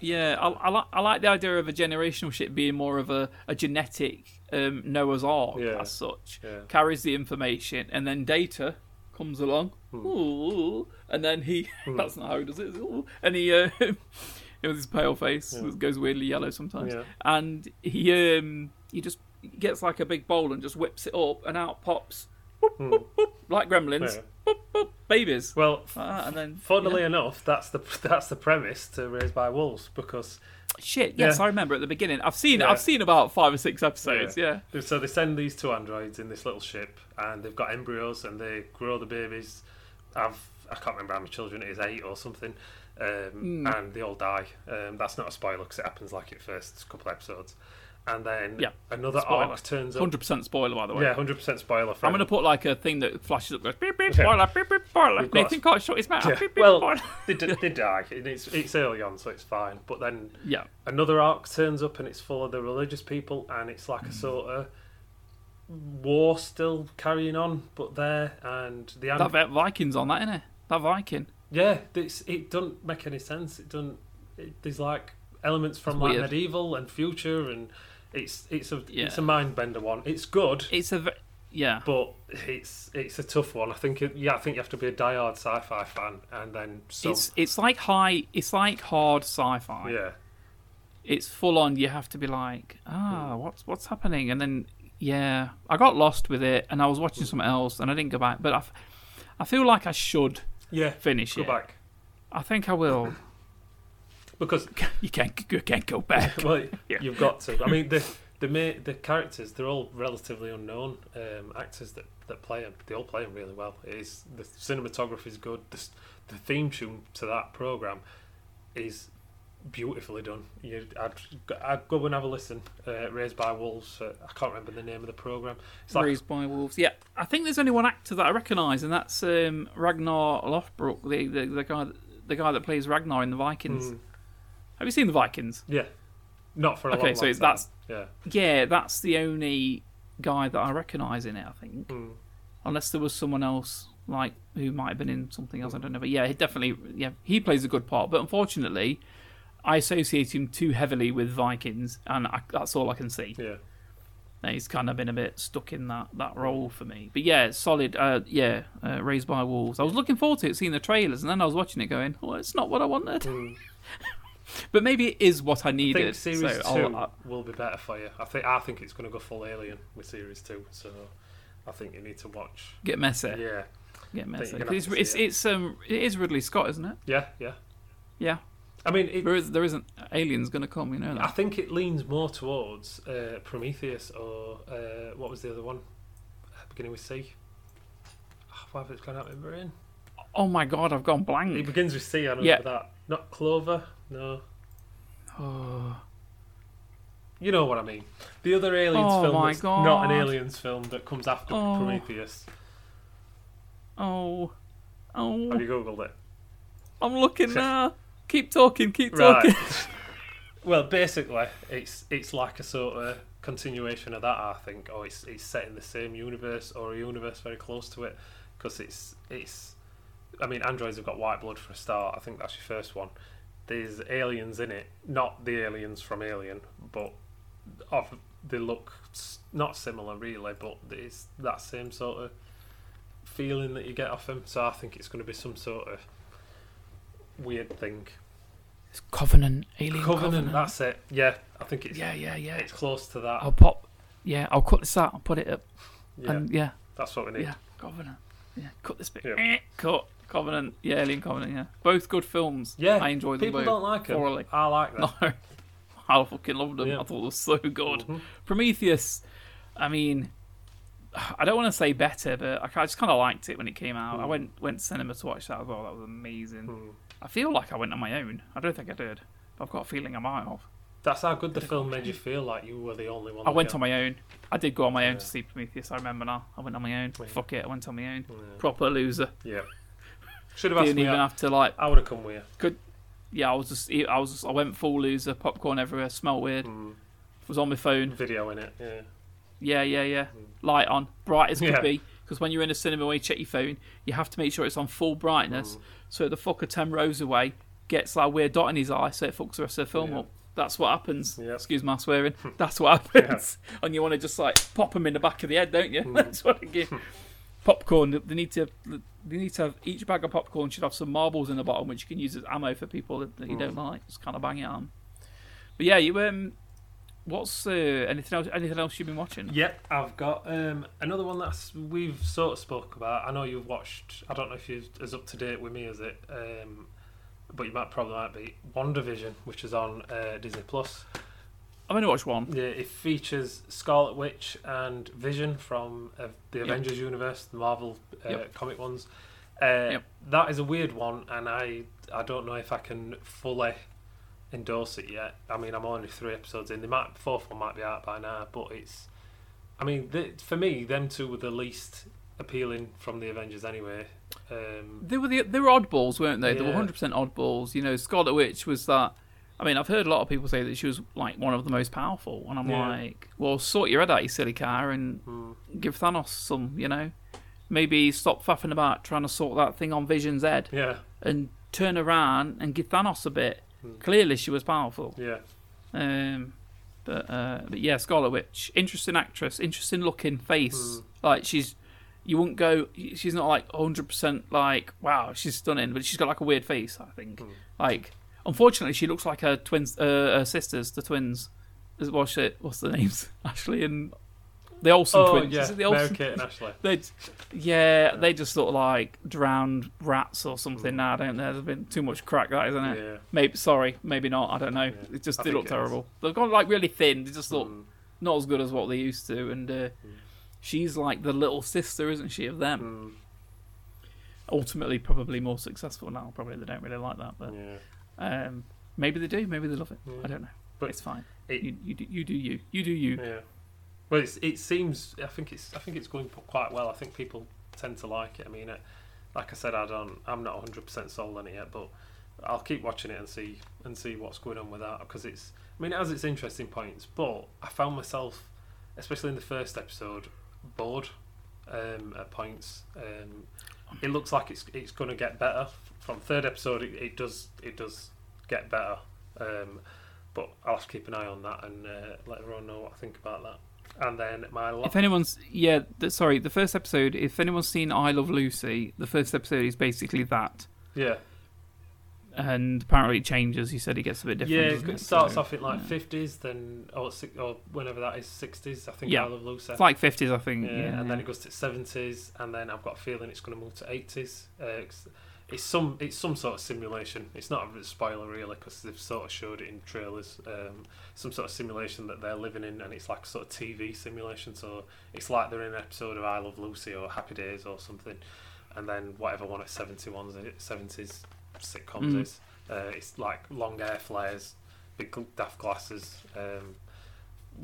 Yeah, I, I, like, I like the idea of a generational ship being more of a, a genetic um, Noah's Ark Yeah. as such. Yeah. Carries the information, and then data comes along, Hmm. ooh, and then he that's not how he does it? Ooh. and he uh, with his pale face it goes weirdly yellow sometimes, Yeah. and he um he just gets like a big bowl and just whips it up, and out pops. Boop, like gremlins. Yeah. babies, Well, Ah, and then funnily enough, that's the that's the premise to Raised by Wolves because Shit, yes, Yeah. I remember at the beginning. I've seen Yeah. I've seen about five or six episodes, yeah. So they send these two androids in this little ship, and they've got embryos, and they grow the babies. I've I can't remember how many children it is, eight or something, um, Hmm. and they all die. Um, that's not a spoiler because it happens like it first couple episodes, and then Yeah, another spoiler. arc turns up. Hundred percent spoiler by the way. Yeah, hundred percent spoiler. For I'm gonna put like a thing that flashes up goes beep beep spoiler beep beep spoiler. We've got- Nathan can't shut his mouth. Yeah, Beep beep well, spoiler. they, d- they die. It's it's early on, so it's fine. But then Yeah, another arc turns up, and it's full of the religious people, and it's like a sort of war still carrying on, but there and the and- that Vikings on that, innit? That Viking. Yeah, it's, it doesn't make any sense. It doesn't. It, there's like elements from It's like weird. medieval and future, and it's it's a Yeah. it's a mind bender one. It's good, It's a yeah. but it's it's a tough one. I think it, yeah, I think you have to be a diehard sci-fi fan, and then some. It's it's like high. It's like hard sci-fi. yeah, It's full on. You have to be like, ah, what's what's happening? And then yeah, I got lost with it, and I was watching something else, and I didn't go back. But I, f- I feel like I should yeah. finish Go it. back I think I will. Because You can't you can't go back. well, Yeah. you've got to. I mean the. The, ma- the characters they're all relatively unknown um, actors that, that play them. They all play them really well. It is the cinematography is good. The, the theme tune to that program is beautifully done. You, I'd, I'd go and have a listen. Uh, Raised by Wolves. Uh, I can't remember the name of the program. It's like Raised by Wolves. Yeah, I think there's only one actor that I recognise, and that's um, Ragnar Lothbrok, the, the the guy the guy that plays Ragnar in the Vikings. Mm, Have you seen the Vikings? yeah, not for a Okay, long, so long that's- yeah. Yeah, that's the only guy that I recognise in it. I think, Mm. unless there was someone else like who might have been in something else. I don't know, but yeah, he definitely yeah he plays a good part. But unfortunately, I associate him too heavily with Vikings, and I, that's all I can see. Yeah. And he's kind of been a bit stuck in that, that role for me. But yeah, solid. Uh, yeah, uh, Raised by Wolves. I was looking forward to it, seeing the trailers, and then I was watching it, going, "Oh, it's not what I wanted." Mm. But maybe it is what I I needed. think series so 2 I'll, uh, will be better for you. I think I think it's going to go full alien with series two. So I think you need to watch. get messy. Yeah, Get messy. It's, it's, it. it's um it is Ridley Scott, isn't it? yeah, yeah. Yeah. I mean, it, There is there isn't aliens going to come. You know I think it leans more towards uh, Prometheus or uh, what was the other one? Uh, Beginning with C. Oh, why have it gone out of my brain? Oh my god, I've gone blank. It begins with C. I don't know Yeah. that. Not Clover. No. Oh, You know what I mean. The other aliens Oh film my that's not an aliens film that comes after Oh. Prometheus. oh, oh! Have you googled it? I'm looking now. Keep talking. Keep talking. Right. well, basically, it's it's like a sort of continuation of that. I think, or it's it's set in the same universe or a universe very close to it, because it's it's. I mean, androids have got white blood for a start. I think that's your first one. There's aliens in it, not the aliens from Alien, but of they look not similar really, but it's that same sort of feeling that you get off them. So I think it's going to be some sort of weird thing. It's Covenant, Alien Covenant, Covenant. that's it. Yeah, I think it's Yeah, yeah, yeah. it's close to that. I'll pop. Yeah, I'll cut this out. I'll put it up. yeah, And yeah, that's what we need. yeah, Covenant. Yeah, cut this bit. Yeah. Eh, Cut. Covenant. Yeah, Alien Covenant. Yeah, both good films. Yeah, I enjoyed them People both. don't like them. thoroughly. I like them. No, I fucking loved them. Yeah. I thought they were so good. Mhm. Prometheus. I mean, I don't want to say better, but I I just kind of liked it when it came out. I Mm. went went to cinema to watch that as well. That was amazing. Mm. I feel like I went on my own. I don't think I did. But I've got a feeling I might have. That's how good the film made you feel like you were the only one. I went on my own. I did go on my own Yeah. to see Prometheus. I remember now. I went on my own. Yeah. Fuck it. I went on my own. Yeah. Proper loser. Yeah. Should have asked Didn't me. even have to like. I would have come with you. Could, Yeah, I was just. I was. Just, I went full loser. Popcorn everywhere. Smelt weird. Mm. Was on my phone. Video in it. Yeah. Yeah, yeah, yeah. Light on, bright as could Yeah. be. Because when you're in a cinema where you check your phone, you have to make sure it's on full brightness. Mm. So the fucker ten rows away gets like a weird dot in his eye, so it fucks the rest of the film Yeah. up. That's what happens. Yeah. Excuse my swearing. That's what happens. And you want to just like pop him in the back of the head, don't you? Mm. That's what it gives. popcorn. They need to they need to have each bag of popcorn should have some marbles in the bottom, which you can use as ammo for people that, that you don't like. Just kind of bang it on. But yeah, you um, what's uh, anything else? Anything else you've been watching? Yep, I've got um, another one that's we've sort of spoke about. I know you've watched. I don't know if you're as up to date with me as it, um, but you might probably might be. WandaVision, which is on uh, Disney Plus. I've only watched one. Yeah, it features Scarlet Witch and Vision from uh, the Yep. Avengers universe, the Marvel uh, Yep. comic ones. Uh, Yep. That is a weird one, and I I don't know if I can fully endorse it yet. I mean, I'm only three episodes in. The might, fourth one might be out by now, but it's. I mean, the, for me, them two were the least appealing from the Avengers anyway. Um, They were the, they were oddballs, weren't they? They were hundred percent oddballs. You know, Scarlet Witch was that. I mean, I've heard a lot of people say that she was like one of the most powerful, and I'm Yeah. like, well, sort your head out, you silly car, and hmm, give Thanos some. You know, maybe stop faffing about trying to sort that thing on Vision's head, yeah, and turn around and give Thanos a bit. Hmm. Clearly, she was powerful. yeah, Um, but uh, but yeah, Scarlet Witch, interesting actress, interesting looking face. Mm. Like she's, you wouldn't go. She's not like hundred percent like wow, she's stunning, but she's got like a weird face. I think. Mm. Like, unfortunately, she looks like her twins, uh, her sisters, the twins. What's it? What's the names? Ashley and the Olsen oh twins. yeah, Mary Kate and Ashley. They, yeah, they just look like drowned rats or something. Mm. Now, don't they? There's been too much crack, that isn't it? Yeah. Maybe sorry, maybe not. I don't know. Yeah, It just I they look it is. terrible. They've gone like really thin. They just look Mm. not as good as what they used to. And uh, she's like the little sister, isn't she, of them? Mm. Ultimately, probably more successful now. Probably they don't really like that, but Yeah. Um, maybe they do. Maybe they love it. Yeah. I don't know. But it's fine. it- you, you, do, you do you. You do you. Yeah. Well, it's, it seems. I think it's. I think it's going quite well. I think people tend to like it. I mean, it, like I said, I don't. I'm not 100 percent sold on it yet, but I'll keep watching it and see and see what's going on with that because it's. I mean, it has its interesting points, but I found myself, especially in the first episode, bored um, at points. Um, it looks like it's it's going to get better from third episode. It, it does it does get better. Um, but I'll have to keep an eye on that and uh, let everyone know what I think about that. And then my la- If anyone's yeah, th- sorry, the first episode. If anyone's seen I Love Lucy, the first episode is basically that, yeah and apparently it changes. He said it gets a bit different. yeah it it? starts So, off in like yeah. fifties, then or or whenever that is sixties. I think Yeah. I love Lucy. It's like fifties, I think. yeah, Yeah, and then it goes to seventies, and then I've got a feeling it's going to move to eighties. Uh, it's, it's some it's some sort of simulation. It's not a spoiler really because they've sort of showed it in trailers. Um, some sort of simulation that they're living in, and it's like a sort of TV simulation. So it's like they're in an episode of I Love Lucy or Happy Days or something, and then whatever one of seventy ones, seventies sitcoms Mm. is. Uh, it's like long hair flares, big daft glasses, um,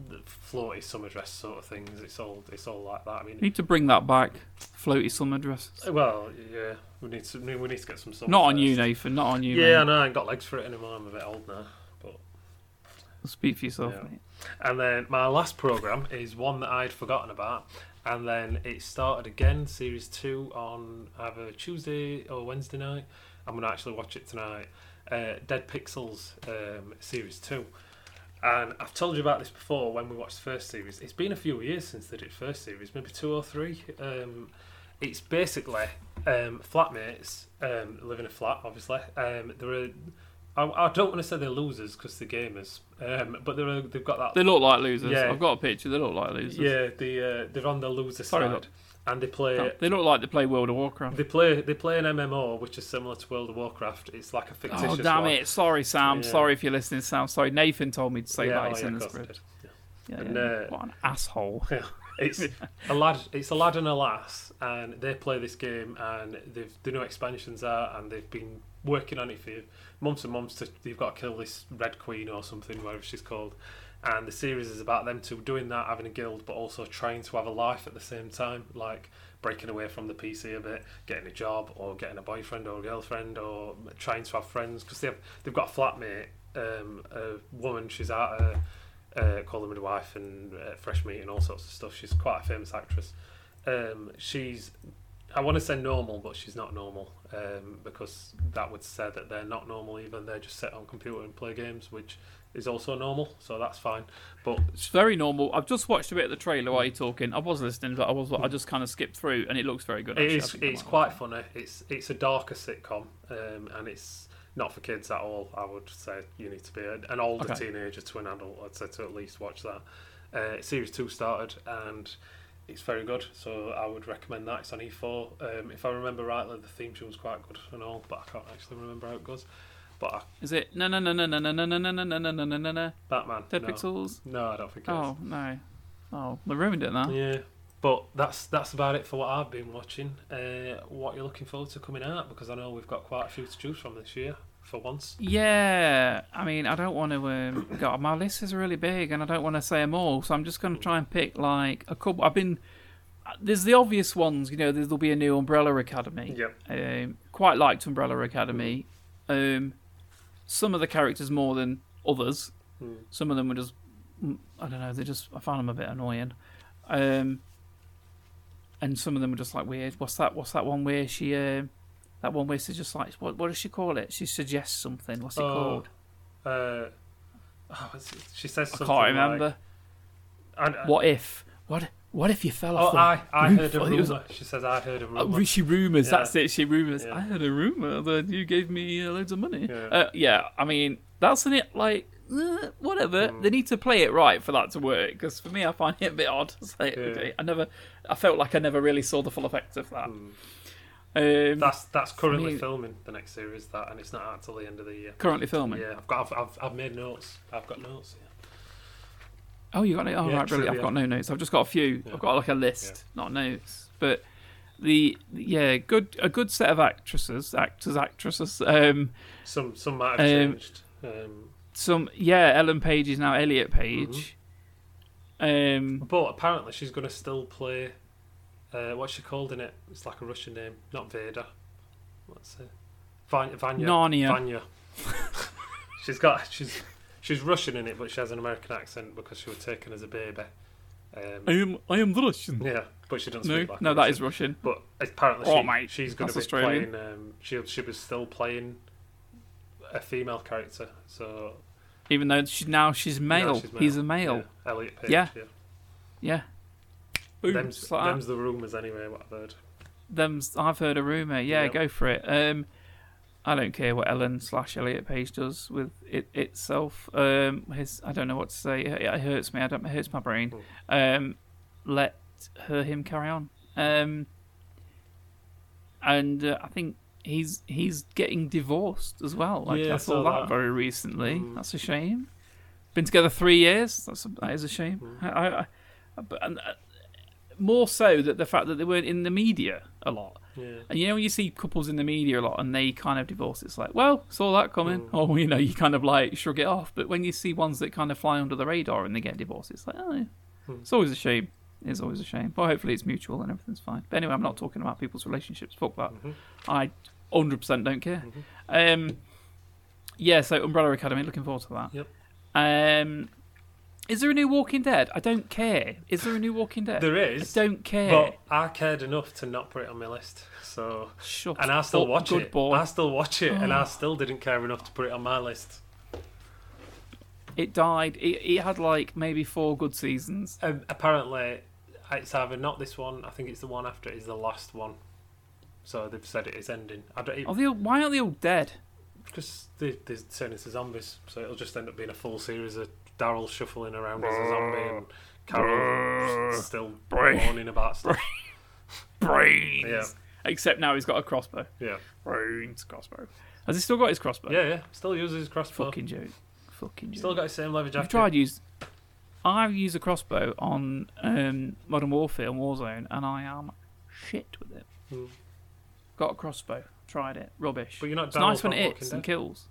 the floaty summer dress sort of things. It's all it's all like that. I mean, You need to bring that back. Floaty summer dresses. well, yeah, we need to we need to get some summer. Not on you. Nathan. Not on you. Yeah, mate. know. I ain't got legs for it anymore. I'm a bit old now. But Speak for yourself, Yeah. mate. and then my last program is one that I'd forgotten about, and then it started again, series two on either Tuesday or Wednesday night. I'm gonna actually watch it tonight. Uh, Dead Pixels um, series two. And I've told you about this before when we watched the first series. It's been a few years since they did first series, maybe two or three. Um, it's basically um, flatmates um, live in a flat, obviously. Um, they're a, I, I don't want to say they're losers because they're gamers, um, but they're they've got that. They look like losers. Yeah. I've got a picture. They look like losers. Yeah, they uh, they're on the loser Sorry, side, look. And they play No, they look like they play World of Warcraft. they play they play an MMO which is similar to World of Warcraft. It's like a fictitious. Oh damn one. it! Sorry, Sam. Yeah. Sorry if you're listening, Sam. Sorry, Nathan told me to say yeah, that. oh, It's yeah, in the script. Yeah, And, yeah. uh, what an asshole. It's a lad. It's a lad and a lass, and they play this game, and they've the new expansions are, and they've been working on it for months and months. To they've got to kill this Red Queen or something, whatever she's called. And the series is about them two doing that, having a guild, but also trying to have a life at the same time, like breaking away from the PC a bit, getting a job, or getting a boyfriend or a girlfriend, or trying to have friends because they have they've got a flatmate, um, a woman. She's out. Uh, uh, Call the Midwife and uh, Fresh Meat and all sorts of stuff. She's quite a famous actress. Um, she's, I want to say normal, but she's not normal um, because that would say that they're not normal either. They're just sit on computer and play games, which is also normal, so that's fine. But It's very normal. I've just watched a bit of the trailer while you're talking. I was listening, but I was I just kind of skipped through, and it looks very good. it actually. I is it's quite like funny. It's it's a darker sitcom, um, and it's not for kids at all. I would say you need to be an older Okay. teenager to an adult. I'd say to at least watch that. Uh, series two started and it's very good, so I would recommend that. It's on E4. Um, if I remember rightly, the theme tune was quite good and all, but I can't actually remember how it goes. It. Is it no no no no no no no no no no no no no no no Batman, Dead no. Pixels? No, I don't think it Oh no, oh they ruined it now. Yeah, but that's that's about it for what I've been watching. Uh, what you're looking forward to coming out because I know we've got quite a few to choose from this year for once. Yeah, I mean, I don't want to. Um, God, my list is really big, and I don't want to say them all. So I'm just going to try and pick like a couple. I've been there's the obvious ones. You know, there'll be a new Umbrella Academy. Yep. Um, quite liked Umbrella Academy. Um, some of the characters more than others. Mm. Some of them were just, mm, I don't know. They just I found them a bit annoying. Um, and some of them were just like weird. What's that? What's that one where she? Um, that one where she just like what? What does she call it? She suggests something. What's it Oh, called? Uh, oh, she says I can't remember. Like, I, I, what if? What? What if you fell Oh, off? the I, I roof? heard a rumor. She says I heard a Oh, rumor. she rumors. Yeah. That's it. She rumors. Yeah. I heard a rumor that you gave me uh, loads of money. Yeah. Uh, yeah. I mean, that's an it. Like, eh, whatever. Mm. They need to play it right for that to work. Because for me, I find it a bit odd. Like, okay, I never. I felt like I never really saw the full effect of that. Mm. Um, That's that's currently filming the next series, that, and it's not out till the end of the year. currently filming. Yeah, I've got, I've, I've, I've made notes. I've got notes. Yeah. Oh, you got no. Oh, Yeah, right, brilliant. I've got no notes. I've just got a few. Yeah. I've got like a list, not notes. But the yeah, good a good set of actresses, actors, actresses. Um, Some some might have Um, changed. Um, some yeah, Ellen Page is now Elliot Page. Um, but apparently she's going to still play. Uh, what's she called in it? It's like a Russian name, not Vader. What's it? Vanya. Vanya. Narnia. Vanya. she's got she's she's Russian in it, but she has an American accent because she was taken as a baby. Um, I am I am the Russian. yeah, but she doesn't No, speak no, a that Russian. is Russian. But apparently, Oh, she, mate, she's going to be Australian. playing. Um, she she was still playing a female character. So Even though she now she's male. now she's He's a male. Yeah, Elliot Page. Yeah. yeah. Yeah. Boom. Them's, like them's the rumours anyway. What I've heard. Them's I've heard a rumor. Yeah, Yeah. go for it. Um, I don't care what Ellen slash Elliot Page does with it itself. Um, his I don't know what to say. It, it hurts me. I don't. It hurts my brain. Um, let her him carry on. Um, and uh, I think he's he's getting divorced as well. Like Yeah, I saw that, that. very recently. Mm. That's a shame. Been together three years. That's a, that is a shame. Mm. I, I, I, but and, uh, more so that the fact that they weren't in the media a lot. Yeah. And you know when you see couples in the media a lot and they kind of divorce, it's like, well, saw that coming. Mm. Oh, you know, you kind of like shrug it off. But when you see ones that kind of fly under the radar and they get divorced, it's like, oh. Mm. it's always a shame. It's always a shame. But hopefully it's mutual and everything's fine. But anyway, I'm not talking about people's relationships. Fuck that. Mhm. I 100% don't care. Mhm. Um, yeah, so Umbrella Academy, looking forward to that. Yep. Um, is there a new Walking Dead? I don't care. Is there a new Walking Dead? There is. I don't care. but I cared enough to not put it on my list. So, Shut and I still up, watch good it. boy. I still watch it, and Oh. I still didn't care enough to put it on my list. It died. It, it had like maybe four good seasons. Um, apparently, it's either not this one. I think it's the one after it is the last one. So they've said it is ending. I don't Are even they all, why aren't they all dead? because they, they're it's a zombies, so it'll just end up being a full series of Daryl shuffling around as a zombie and Carol still Brain. moaning about stuff. Brains. Yeah. Except now he's got a crossbow. Yeah, Brains crossbow. Has he still got his crossbow? yeah, yeah. Still uses his crossbow. Fucking joke. Fucking joke. Still got his same leather I've tried use. I've used a crossbow on um, Modern Warfare and Warzone, and I am shit with it. Hmm. Got a crossbow. Tried it. Rubbish. But you're not it's Daryl nice when it hits and Dead? kills.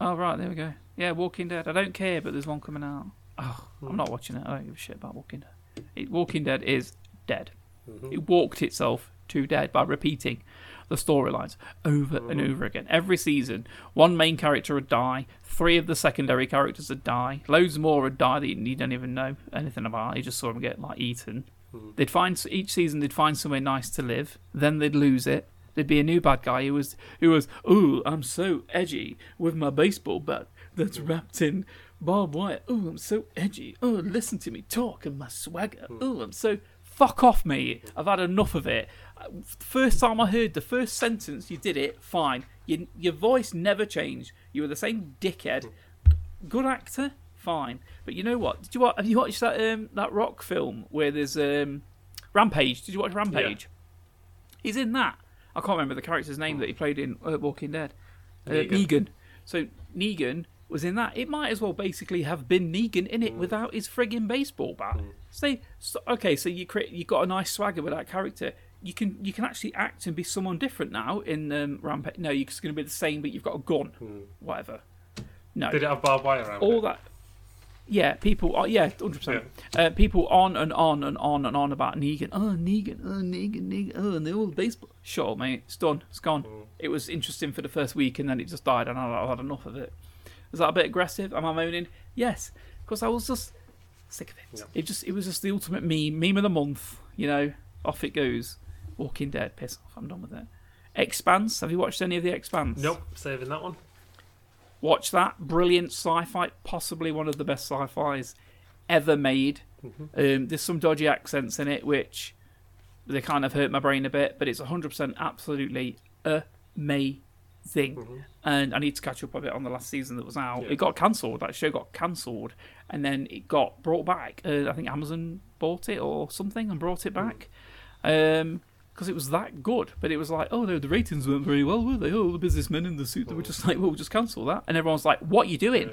Oh right, there we go. Yeah, Walking Dead. I don't care, but there's one coming out. Oh, I'm not watching it. I don't give a shit about Walking Dead. It, Walking Dead is dead. Mhm. It walked itself to dead by repeating the storylines over and Mhm. over again. Every season, one main character would die, three of the secondary characters would die, loads more would die that you don't even know anything about. You just saw them get like eaten. Mhm. They'd find each season they'd find somewhere nice to live, then they'd lose it. There'd be a new bad guy who was who was ooh I'm so edgy with my baseball bat. that's wrapped in barbed wire. Oh, I'm so edgy. Oh, listen to me talk and my swagger. Oh, I'm so. Fuck off, mate. I've had enough of it. First time I heard the first sentence, you did it, fine. You, your voice never changed. You were the same dickhead. Good actor, fine. But you know what? Did you wa- have you watched that um, that rock film where there's um, Rampage? Did you watch Rampage? He's in that. I can't remember the character's name that he played in uh, Walking Dead. Uh, Negan. Negan. So Negan was in that. It might as well basically have been Negan in it without his frigging baseball bat. Say, so, okay, so you create, you got a nice swagger with that character. You can you can actually act and be someone different now in um, Rampage. No, you're just going to be the same, but you've got a gun, whatever. No, Did it have barbed wire around all it? that. Yeah, people. Are, yeah, hundred percent. Uh, people on and on and on and on about Negan. Oh, Negan. Oh, Negan. Negan. Oh, and all baseball. Sure, mate. It's done. It's gone. It was interesting for the first week, and then it just died, and I- I've had enough of it. Was that a bit aggressive? Am I moaning? Yes, because I was just sick of it. Yeah. It just. It was just the ultimate meme. Meme of the month. You know, off it goes. Walking Dead. Piss off. I'm done with it. Expanse. Have you watched any of the Expanse? Nope, saving that one. Watch that. Brilliant sci fi. Possibly one of the best sci fis ever made. Um, there's some dodgy accents in it, which they kind of hurt my brain a bit, but it's 100% absolutely amazing. And I need to catch up a bit on the last season that was out. Yeah. It got cancelled. That show got cancelled. And then it got brought back. Uh, I think Amazon bought it or something and brought it back. Um, because it was that good. But it was like, oh no, the ratings weren't very well, were they? Oh, the businessmen in the suit. They were just like, well, we'll just cancel that. And everyone's like, what are you doing?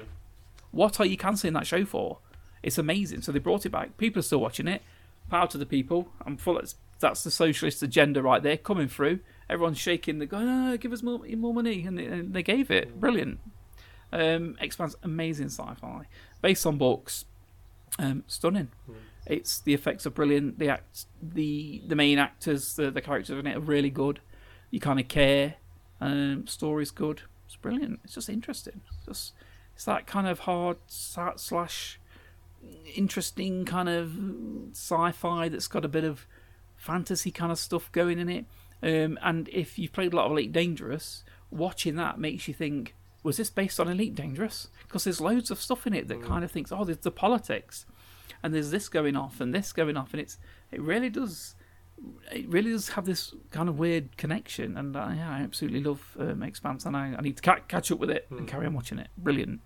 What are you cancelling that show for? It's amazing. So they brought it back. People are still watching it. Power to the people. I'm full. Of, that's the socialist agenda right there coming through. Everyone's shaking. They're going, ah, give us more, more money, and they, and they gave it. Brilliant. Um, Expanse, amazing sci-fi, based on books. Um, stunning. It's the effects are brilliant. The act, the the main actors, the the characters in it are really good. You kind of care. Um, story's good. It's brilliant. It's just interesting. It's just it's that kind of hard slash interesting kind of sci-fi that's got a bit of fantasy kind of stuff going in it. Um, and if you've played a lot of Elite Dangerous, watching that makes you think, was this based on Elite Dangerous? Because there's loads of stuff in it that kind of thinks, oh, there's the politics, and there's this going off and this going off, and it's it really does. It really does have this kind of weird connection, and uh, yeah, I absolutely love um, Expanse, and I, I need to ca- catch up with it and carry on watching it. Brilliant.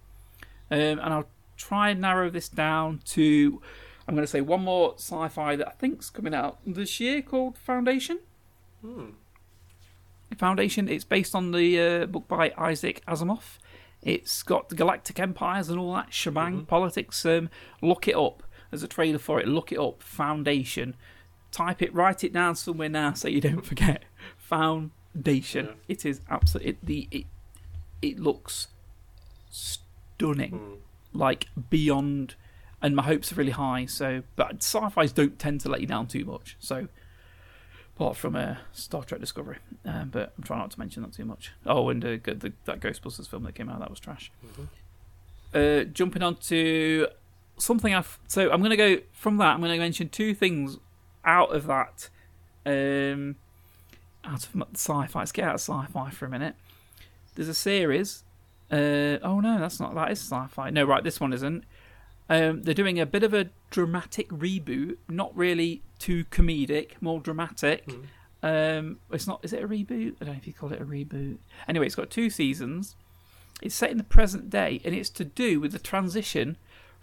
Um, and I'll try and narrow this down to I'm going to say one more sci-fi that I think's coming out this year called Foundation. Foundation. It's based on the uh, book by Isaac Asimov. It's got the galactic empires and all that shebang politics. Um, look it up. There's a trailer for it. Look it up. Foundation. Type it. Write it down somewhere now so you don't forget. Foundation. Yeah. It is absolutely it, the it. It looks stunning, like beyond. And my hopes are really high. So, but sci-fi's don't tend to let you down too much. So, apart from uh, Star Trek Discovery. Um, but I'm trying not to mention that too much. Oh, and uh, the, that Ghostbusters film that came out, that was trash. Uh, jumping on to something I've. So I'm going to go from that, I'm going to mention two things out of that. Um, out of sci fi. Let's get out of sci fi for a minute. There's a series. Uh, oh no, that's not. That is sci fi. No, right, this one isn't. Um, they're doing a bit of a dramatic reboot, not really too comedic, more dramatic. Um, it's not. Is it a reboot? I don't know if you call it a reboot. Anyway, it's got two seasons. It's set in the present day, and it's to do with the transition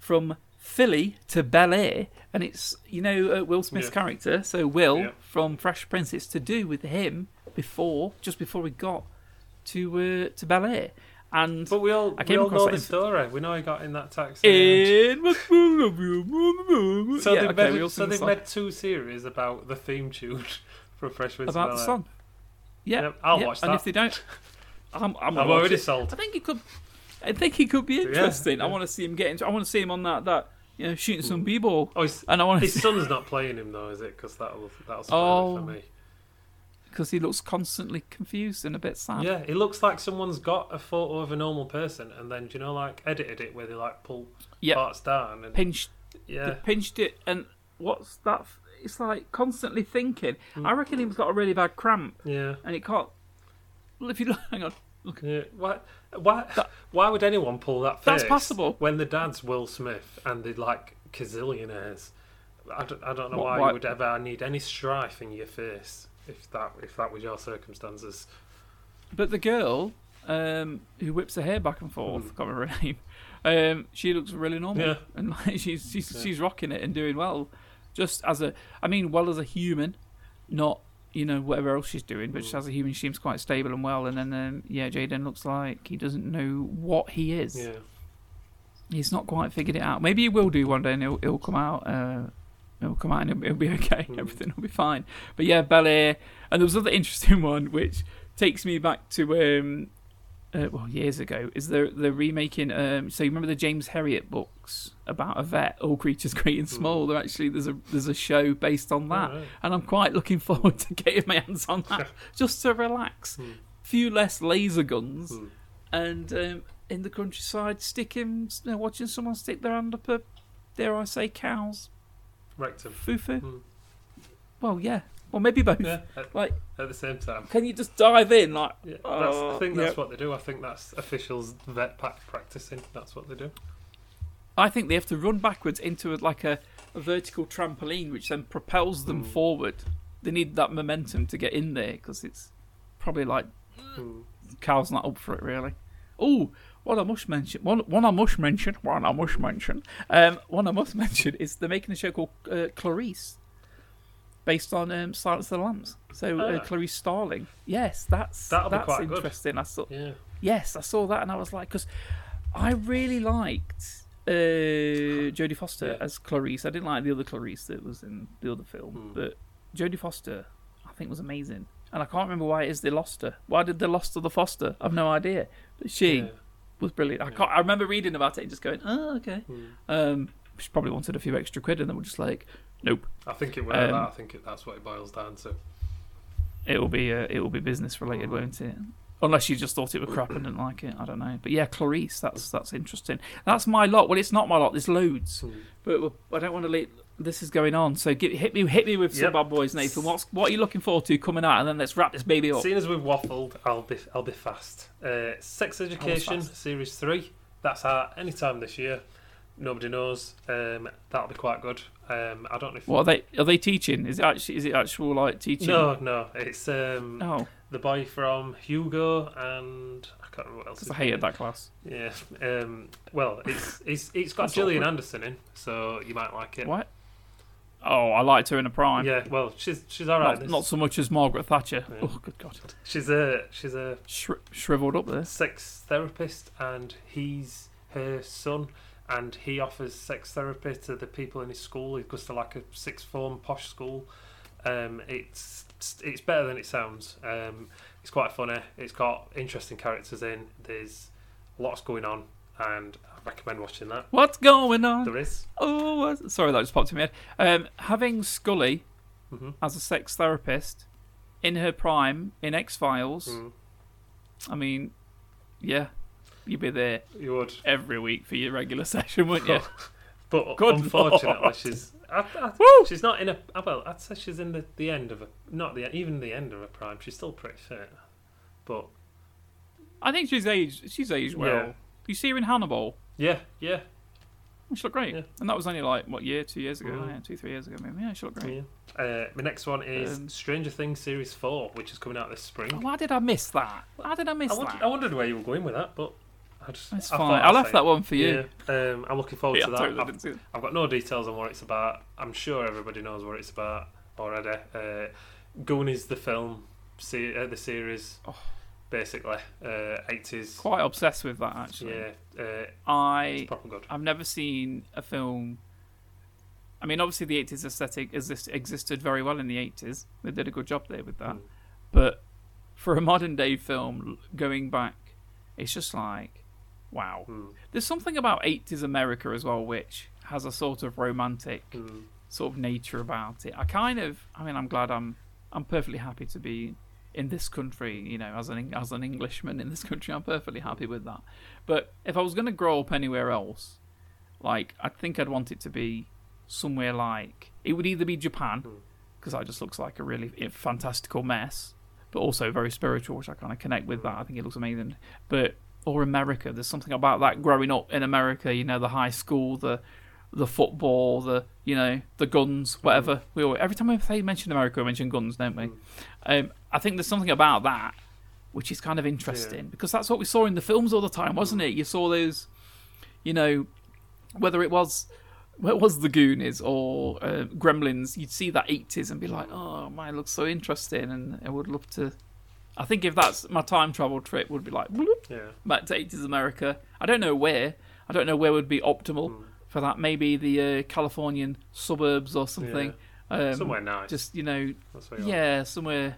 from Philly to Bel Air, and it's you know uh, Will Smith's Yeah. character, so Will Yeah. from Fresh Prince. It's to do with him before, just before we got to uh, to Bel Air, and But we all, I we came all across know the story. We know he got in that taxi. in So yeah, they've, okay, made, so the they've made two series about the theme tune from Fresh Prince of about the song. Yeah, Yep, I'll watch And if they don't, I'm, I'm, I'm already sold. I think it could. I think he could be interesting. I yeah. want to see him get into. I want to see him on that that you know shooting some hmm. b-ball, Oh, his, and I want his see son's not playing him though, is it? Because that'll that'll spoil Oh. it for oh. me. because he looks constantly confused and a bit sad. Yeah, it looks like someone's got a photo of a normal person and then you know like edited it where they like pull Yeah. parts down and pinched, yeah. pinched it, and what's that? f- It's like constantly thinking. Hmm. I reckon he's got a really bad cramp, Yeah. and it can't. Well, if you look, hang on, Yeah. Why? Why? why would anyone pull that face? That's possible. When the dad's Will Smith and they're like gazillionaires. I don't, I don't know What- why why- you would ever need any strife in your face if that if that was your circumstances. But the girl um, who whips her hair back and forth, Mm. can't remember her name. Um, she looks really normal, Yeah. and like, she's she's Yeah. she's rocking it and doing well. Just as a, I mean, well as a human, not you know whatever else she's doing, but just Mm. as a human, she seems quite stable and well. And then um, yeah, Jaden looks like he doesn't know what he is. Yeah. He's not quite figured it out. Maybe he will do one day, and he'll, he'll come out. Uh, it'll come out, and it'll, it'll be okay. Mm. Everything will be fine. But yeah, Bel Air, and there was another interesting one which takes me back to um, uh, well years ago. Is they're they're remaking? Um, so you remember the James Herriot books about a vet, all creatures great and small. They're actually there's a there's a show based on that, Alright. and I'm quite looking forward to getting my hands on that just to relax. Mm. Few less laser guns Mm. and um, in the countryside, sticking, you know, watching someone stick their hand up a, dare I say, cow's Rectum. fufu. Mm. Well, yeah. Well, maybe both. Yeah. At, Like, at the same time. can you just dive in? Like, Yeah. Oh, I think that's yep. what they do. I think that's officials vet pack practicing. That's what they do. I think they have to run backwards into a, like a, a vertical trampoline, which then propels them Mm. forward. They need that momentum to get in there because it's probably like Mm. Carl's not up for it really. Oh, what I must mention, one, one I must mention, one I must mention, um, one I must mention is they're making a show called uh, Clarice, based on um, Silence of the Lambs. So uh, Ah. Clarice Starling. Yes, that's That'll be that's quite good. interesting. I saw, Yeah. yes, I saw that and I was like, because I really liked uh, Jodie Foster Yeah. as Clarice. I didn't like the other Clarice that was in the other film, Hmm. but Jodie Foster, I think, was amazing. And I can't remember why it is they lost her. Why did they lost Jodie Foster? I've no idea. But she Yeah. was brilliant. I can't. I remember reading about it and just going, "Oh, okay." Mm. Um, she probably wanted a few extra quid, and then we're just like, "Nope, I think it will. Um. I think it, that's what it boils down to. it will be uh, it will be business related, Mm. won't it?" Unless you just thought it was crap and didn't like it, I don't know. But yeah, Clarice, that's that's interesting. That's my lot. Well, it's not my lot. There's loads, Mm. but I don't want to let this is going on. So give, hit me, hit me with some bad boys, Nathan. What's what are you looking forward to coming out? And then let's wrap this baby up. Seeing as we've waffled, I'll be I'll be fast. Uh, Sex Education fast. Series Three. That's out any time this year. Nobody knows. Um, that'll be quite good. Um, I don't know if What are they are they teaching? Is it actually is it actual like teaching? No, no. It's um, Oh, the boy from Hugo and I can't remember what else. because I hated that class. Yeah. Um, well, it's it's it's got Gillian awkward. Anderson in, so you might like it. What? Oh, I liked her in a prime. Yeah. Well, she's she's all right. not, not so much as Margaret Thatcher. Yeah. Oh, good God. She's a she's a Shri- shriveled up there. sex therapist and he's her son and he offers sex therapy to the people in his school. He goes to like a sixth form posh school. Um, it's it's better than it sounds. Um, it's quite funny. It's got interesting characters in. There's lots going on and I recommend watching that. What's going on? there is. Oh, sorry, that just popped in my head. Um, having Scully mm-hmm. as a sex therapist in her prime in X Files, mm, I mean, yeah, you'd be there you would every week for your regular session, wouldn't you? but Good unfortunately Lord. she's I, I, she's not in a uh, well I'd say she's in the, the end of a not the even the end of a prime she's still pretty fit but I think she's aged. She's aged well. Yeah. You see her in Hannibal. yeah yeah She looked great, Yeah. and that was only like what year, two years ago, Mhm. yeah, two, three years ago, maybe. Yeah, she looked great. Yeah. Uh, my next one is Um, Stranger Things series four, which is coming out this spring. Oh, why did I miss that? Why did I miss I, wondered, that? I wondered where you were going with that, but I just It's I fine. I I'd left that one for you. Yeah, um, I'm looking forward Yeah, to that. totally I've, that. I've got no details on what it's about. I'm sure everybody knows what it's about already. Uh, Goonies, the film, se- uh, the series, Oh. basically, uh, 80s. Quite obsessed with that actually. Yeah, uh, I it's proper good. I've never seen a film. I mean, obviously the '80s aesthetic exist, existed very well in the '80s. They did a good job there with that. Mm. But for a modern day film, going back, it's just like, wow. Mm, There's something about '80s America as well, which has a sort of romantic mm, sort of nature about it. I kind of, I mean, I'm glad I'm, I'm perfectly happy to be in this country. You know, as an as an Englishman in this country, I'm perfectly happy with that. But if I was going to grow up anywhere else, like I think I'd want it to be somewhere like it would either be Japan Mm. because that just looks like a really fantastical mess. but also very spiritual, which I kind of connect with. That I think it looks amazing. But or America, there's something about that growing up in America. You know, the high school, the the football, the you know the guns, whatever. We always, every time we mention America, we mention guns, don't we? Um, I think there's something about that which is kind of interesting because that's what we saw in the films all the time, wasn't it? You saw those, you know, whether it was what was the Goonies or uh, Gremlins, you'd see that 80s and be like, oh it looks so interesting, and I would love to. I think if that's my time travel trip, would be like bloop, Yeah. back to 80s America. I don't know where. I don't know where would be optimal Hmm. for that. Maybe the uh, Californian suburbs or something. Um, Somewhere nice. Just you know, That's what you yeah, somewhere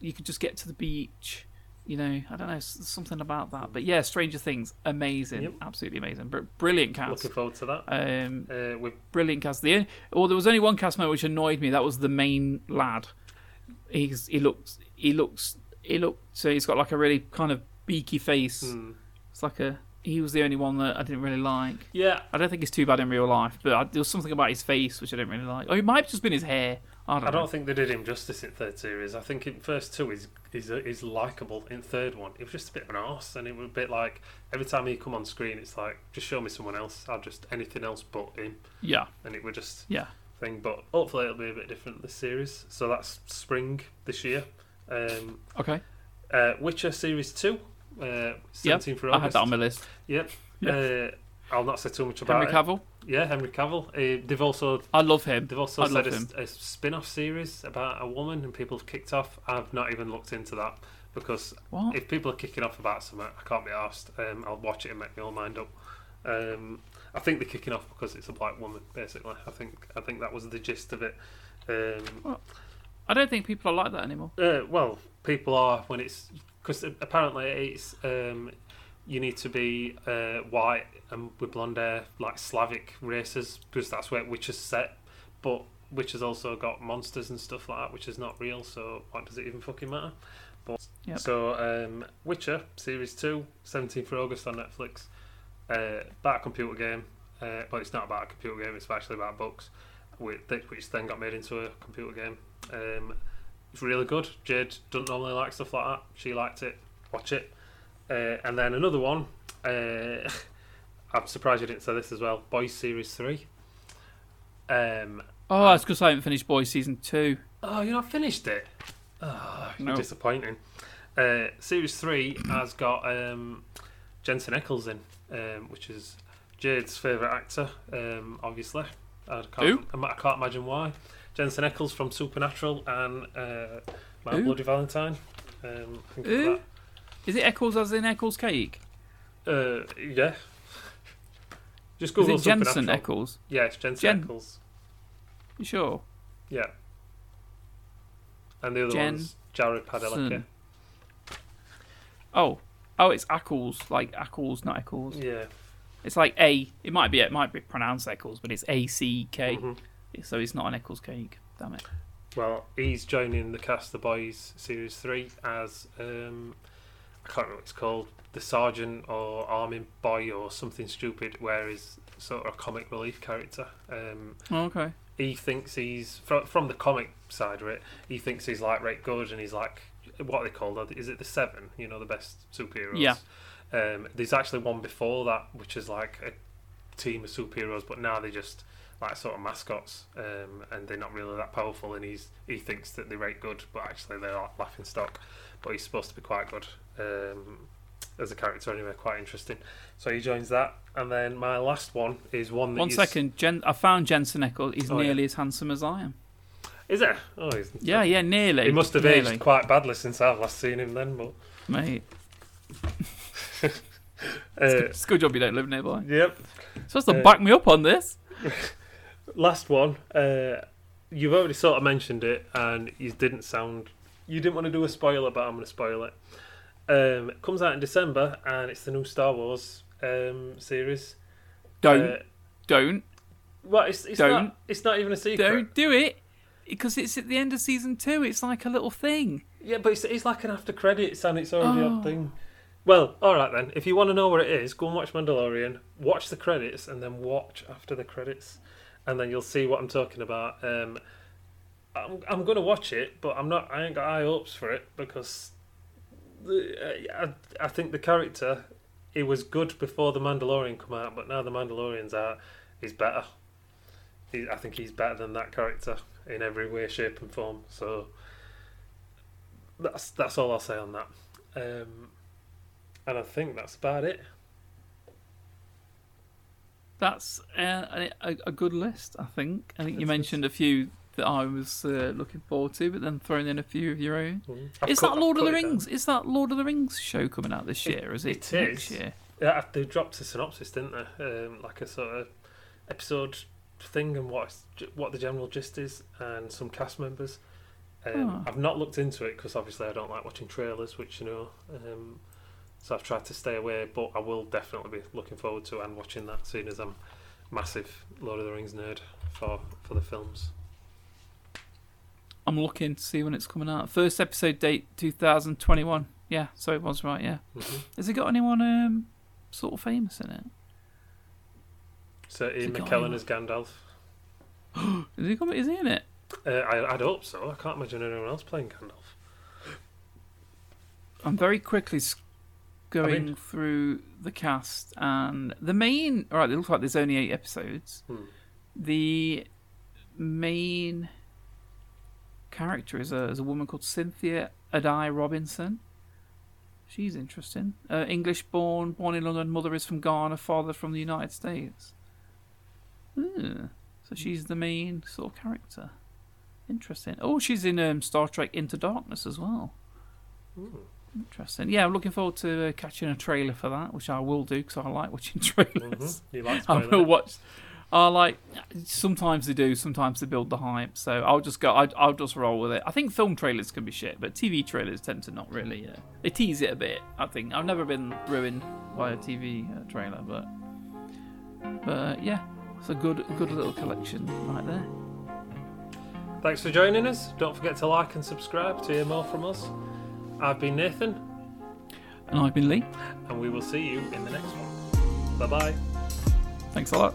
you could just get to the beach. You know, I don't know, something about that. But yeah, Stranger Things, amazing, Yep. absolutely amazing, Br- brilliant cast. Looking forward to that. Um, Uh, with brilliant cast. The well, there was only one cast member which annoyed me. That was the main lad. He's he looks he looks he looked so he's got like a really kind of beaky face. hmm. It's like a he was the only one that I didn't really like. yeah, I don't think he's too bad in real life, but I, there was something about his face which I didn't really like. Oh, it might have just been his hair. I don't I don't think they did him justice in third series. I think in first two he's he's, he's likable. In third one, it was just a bit of an arse, and it was a bit like every time he come on screen, it's like just show me someone else. I'll just anything else but him, Yeah, and it was just yeah. thing. But hopefully it'll be a bit different this series. So that's spring this year. Um, Okay. uh, Witcher series two, uh, seventeenth for I had that on my list. Yep. Uh, I'll not say too much about Henry it. Cavill. Yeah, Henry Cavill. Uh, they've also I love him. They've also I said a, a spin-off series about a woman, and people have kicked off. I've not even looked into that because What? if people are kicking off about something, I can't be asked. Um, I'll watch it and make my own mind up. Um, I think they're kicking off because it's a black woman, basically. I think I think that was the gist of it. Um, I don't think people are like that anymore. uh, well, people are when it's because apparently it's um, you need to be uh, white and with blonde hair, like Slavic races, because that's where Witcher's set. But Witcher's also got monsters and stuff like that, which is not real. So what does it even fucking matter? But Yep. so um, Witcher series two, 17th of August on Netflix. Uh, about a computer game, uh, but it's not about a computer game. It's actually about books, which, which then got made into a computer game. Um, it's really good. Jade doesn't normally like stuff like that. She liked it. Watch it. Uh, and then another one. Uh, I'm surprised you didn't say this as well. Boys Series Three. Um, Oh, that's because I haven't finished Boys season two. oh, you not finished it. Oh, No. disappointing. Uh, series Three has got um, Jensen Ackles in, um, which is Jade's favourite actor. Um, obviously, I can't. I can't imagine why. Jensen Eccles from Supernatural and uh, My Who? Bloody Valentine. Um, think of Who? that. Is it Eccles as in Eccles cake? Uh, yeah. Just Is Google it Jensen Supernatural. Eccles? Yeah, it's Jensen Jen- Ackles. You sure? Yeah. And the other Jen- one's Jared Padalecki. Oh, oh, it's Ackles, like Ackles, not Eccles. Yeah. It's like A. It might be. It might be pronounced Eccles, but it's A C K. Mhm. So it's not an Eccles cake. Damn it. Well, he's joining the cast The Boys Series 3 as, um, I can't remember what it's called, the Sergeant or Army Boy or something stupid, where he's sort of a comic relief character. Um, Oh, okay. he thinks he's, from, from the comic side of it, he thinks he's like right good and he's like, what are they called? Is it the Seven? You know, the best superheroes? Yeah. Um, there's actually one before that, which is like a team of superheroes, but now they're just like sort of mascots, um, and they're not really that powerful. And he's he thinks that they're right good, but actually they're like laughing stock. But he's supposed to be quite good um, as a character anyway, quite interesting. So he joins that, and then my last one is one that One is- second. Jen, I found Jensen Eccles. He's Oh, yeah. nearly as handsome as I am. Is it? Oh, he's, Yeah, yeah, nearly. He must have nearly. aged quite badly since I've last seen him. Then, but Mate, uh, it's a good job you don't live nearby. yep. supposed to uh, back me up on this. last one. Uh, you've already sort of mentioned it, and you didn't sound. You didn't want to do a spoiler, but I'm going to spoil it. Um, it comes out in December, and it's the new Star Wars um, series. Don't, Uh, don't, well, it's, it's Don't. not. It's not even a secret. don't do it. Because it's at the end of season two. It's like a little thing. Yeah, but it's, it's like an after credits, and it's already Oh. a thing. Well, all right then. If you want to know where it is, go and watch Mandalorian. Watch the credits, and then watch after the credits, and then you'll see what I'm talking about. Um, I'm, I'm gonna watch it, but I'm not. I ain't got high hopes for it because the, I, I think the character it was good before the Mandalorian come out, but now the Mandalorian's out, he's better. I think he's better than that character in every way, shape, and form. So that's that's all I'll say on that. Um, and I think that's about it. That's uh, a, a good list, I think. I think you mentioned a few that I was uh, looking forward to, but then throwing in a few of your own. I've is that I've Lord of the it. Rings? Is that Lord of the Rings show coming out this year? Is it, it next year? Yeah, they dropped a synopsis, didn't they? Um, like a sort of episode thing and what what the general gist is, and some cast members. Um, Oh. I've not looked into it because obviously I don't like watching trailers, which you know. Um, so I've tried to stay away, but I will definitely be looking forward to and watching that, seeing as I'm massive Lord of the Rings nerd for for the films. I'm looking to see when it's coming out. First episode date 2021. Yeah, so it was right. Yeah. hmm Has it got anyone um, sort of famous in it? So Ian McKellen as Gandalf. Is he, coming, is he in it? Uh, I, I'd hope so. I can't imagine anyone else playing Gandalf. I'm very quickly going mean- through the cast, and the main. All right, it looks like there's only eight episodes. Hmm. The main character is a is a woman called Cynthia Addai Robinson. She's interesting. Uh, English born, born in London. Mother is from Ghana. Father from the United States. Hmm. So she's the main sort of character. Interesting. Oh, she's in um, Star Trek Into Darkness as well. Hmm. Interesting. Yeah, I'm looking forward to uh, catching a trailer for that, which I will do because I like watching trailers. hmm You like I will watch. I like. Sometimes they do. Sometimes they build the hype. So I'll just go. I, I'll just roll with it. I think film trailers can be shit, but TV trailers tend to not really. Uh, they tease it a bit. I think I've never been ruined by a TV uh, trailer, but but yeah, it's a good good little collection right there. Thanks for joining us. Don't forget to like and subscribe to hear more from us. I've been Nathan, And I've been Lee. and we will see you in the next one. Bye bye. Thanks a lot.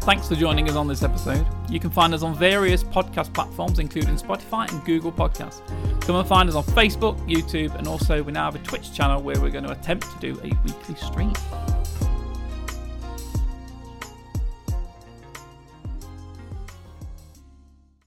Thanks for joining us on this episode. You can find us on various podcast platforms, including Spotify and Google Podcasts. Come and find us on Facebook, YouTube, and also we now have a Twitch channel where we're going to attempt to do a weekly stream.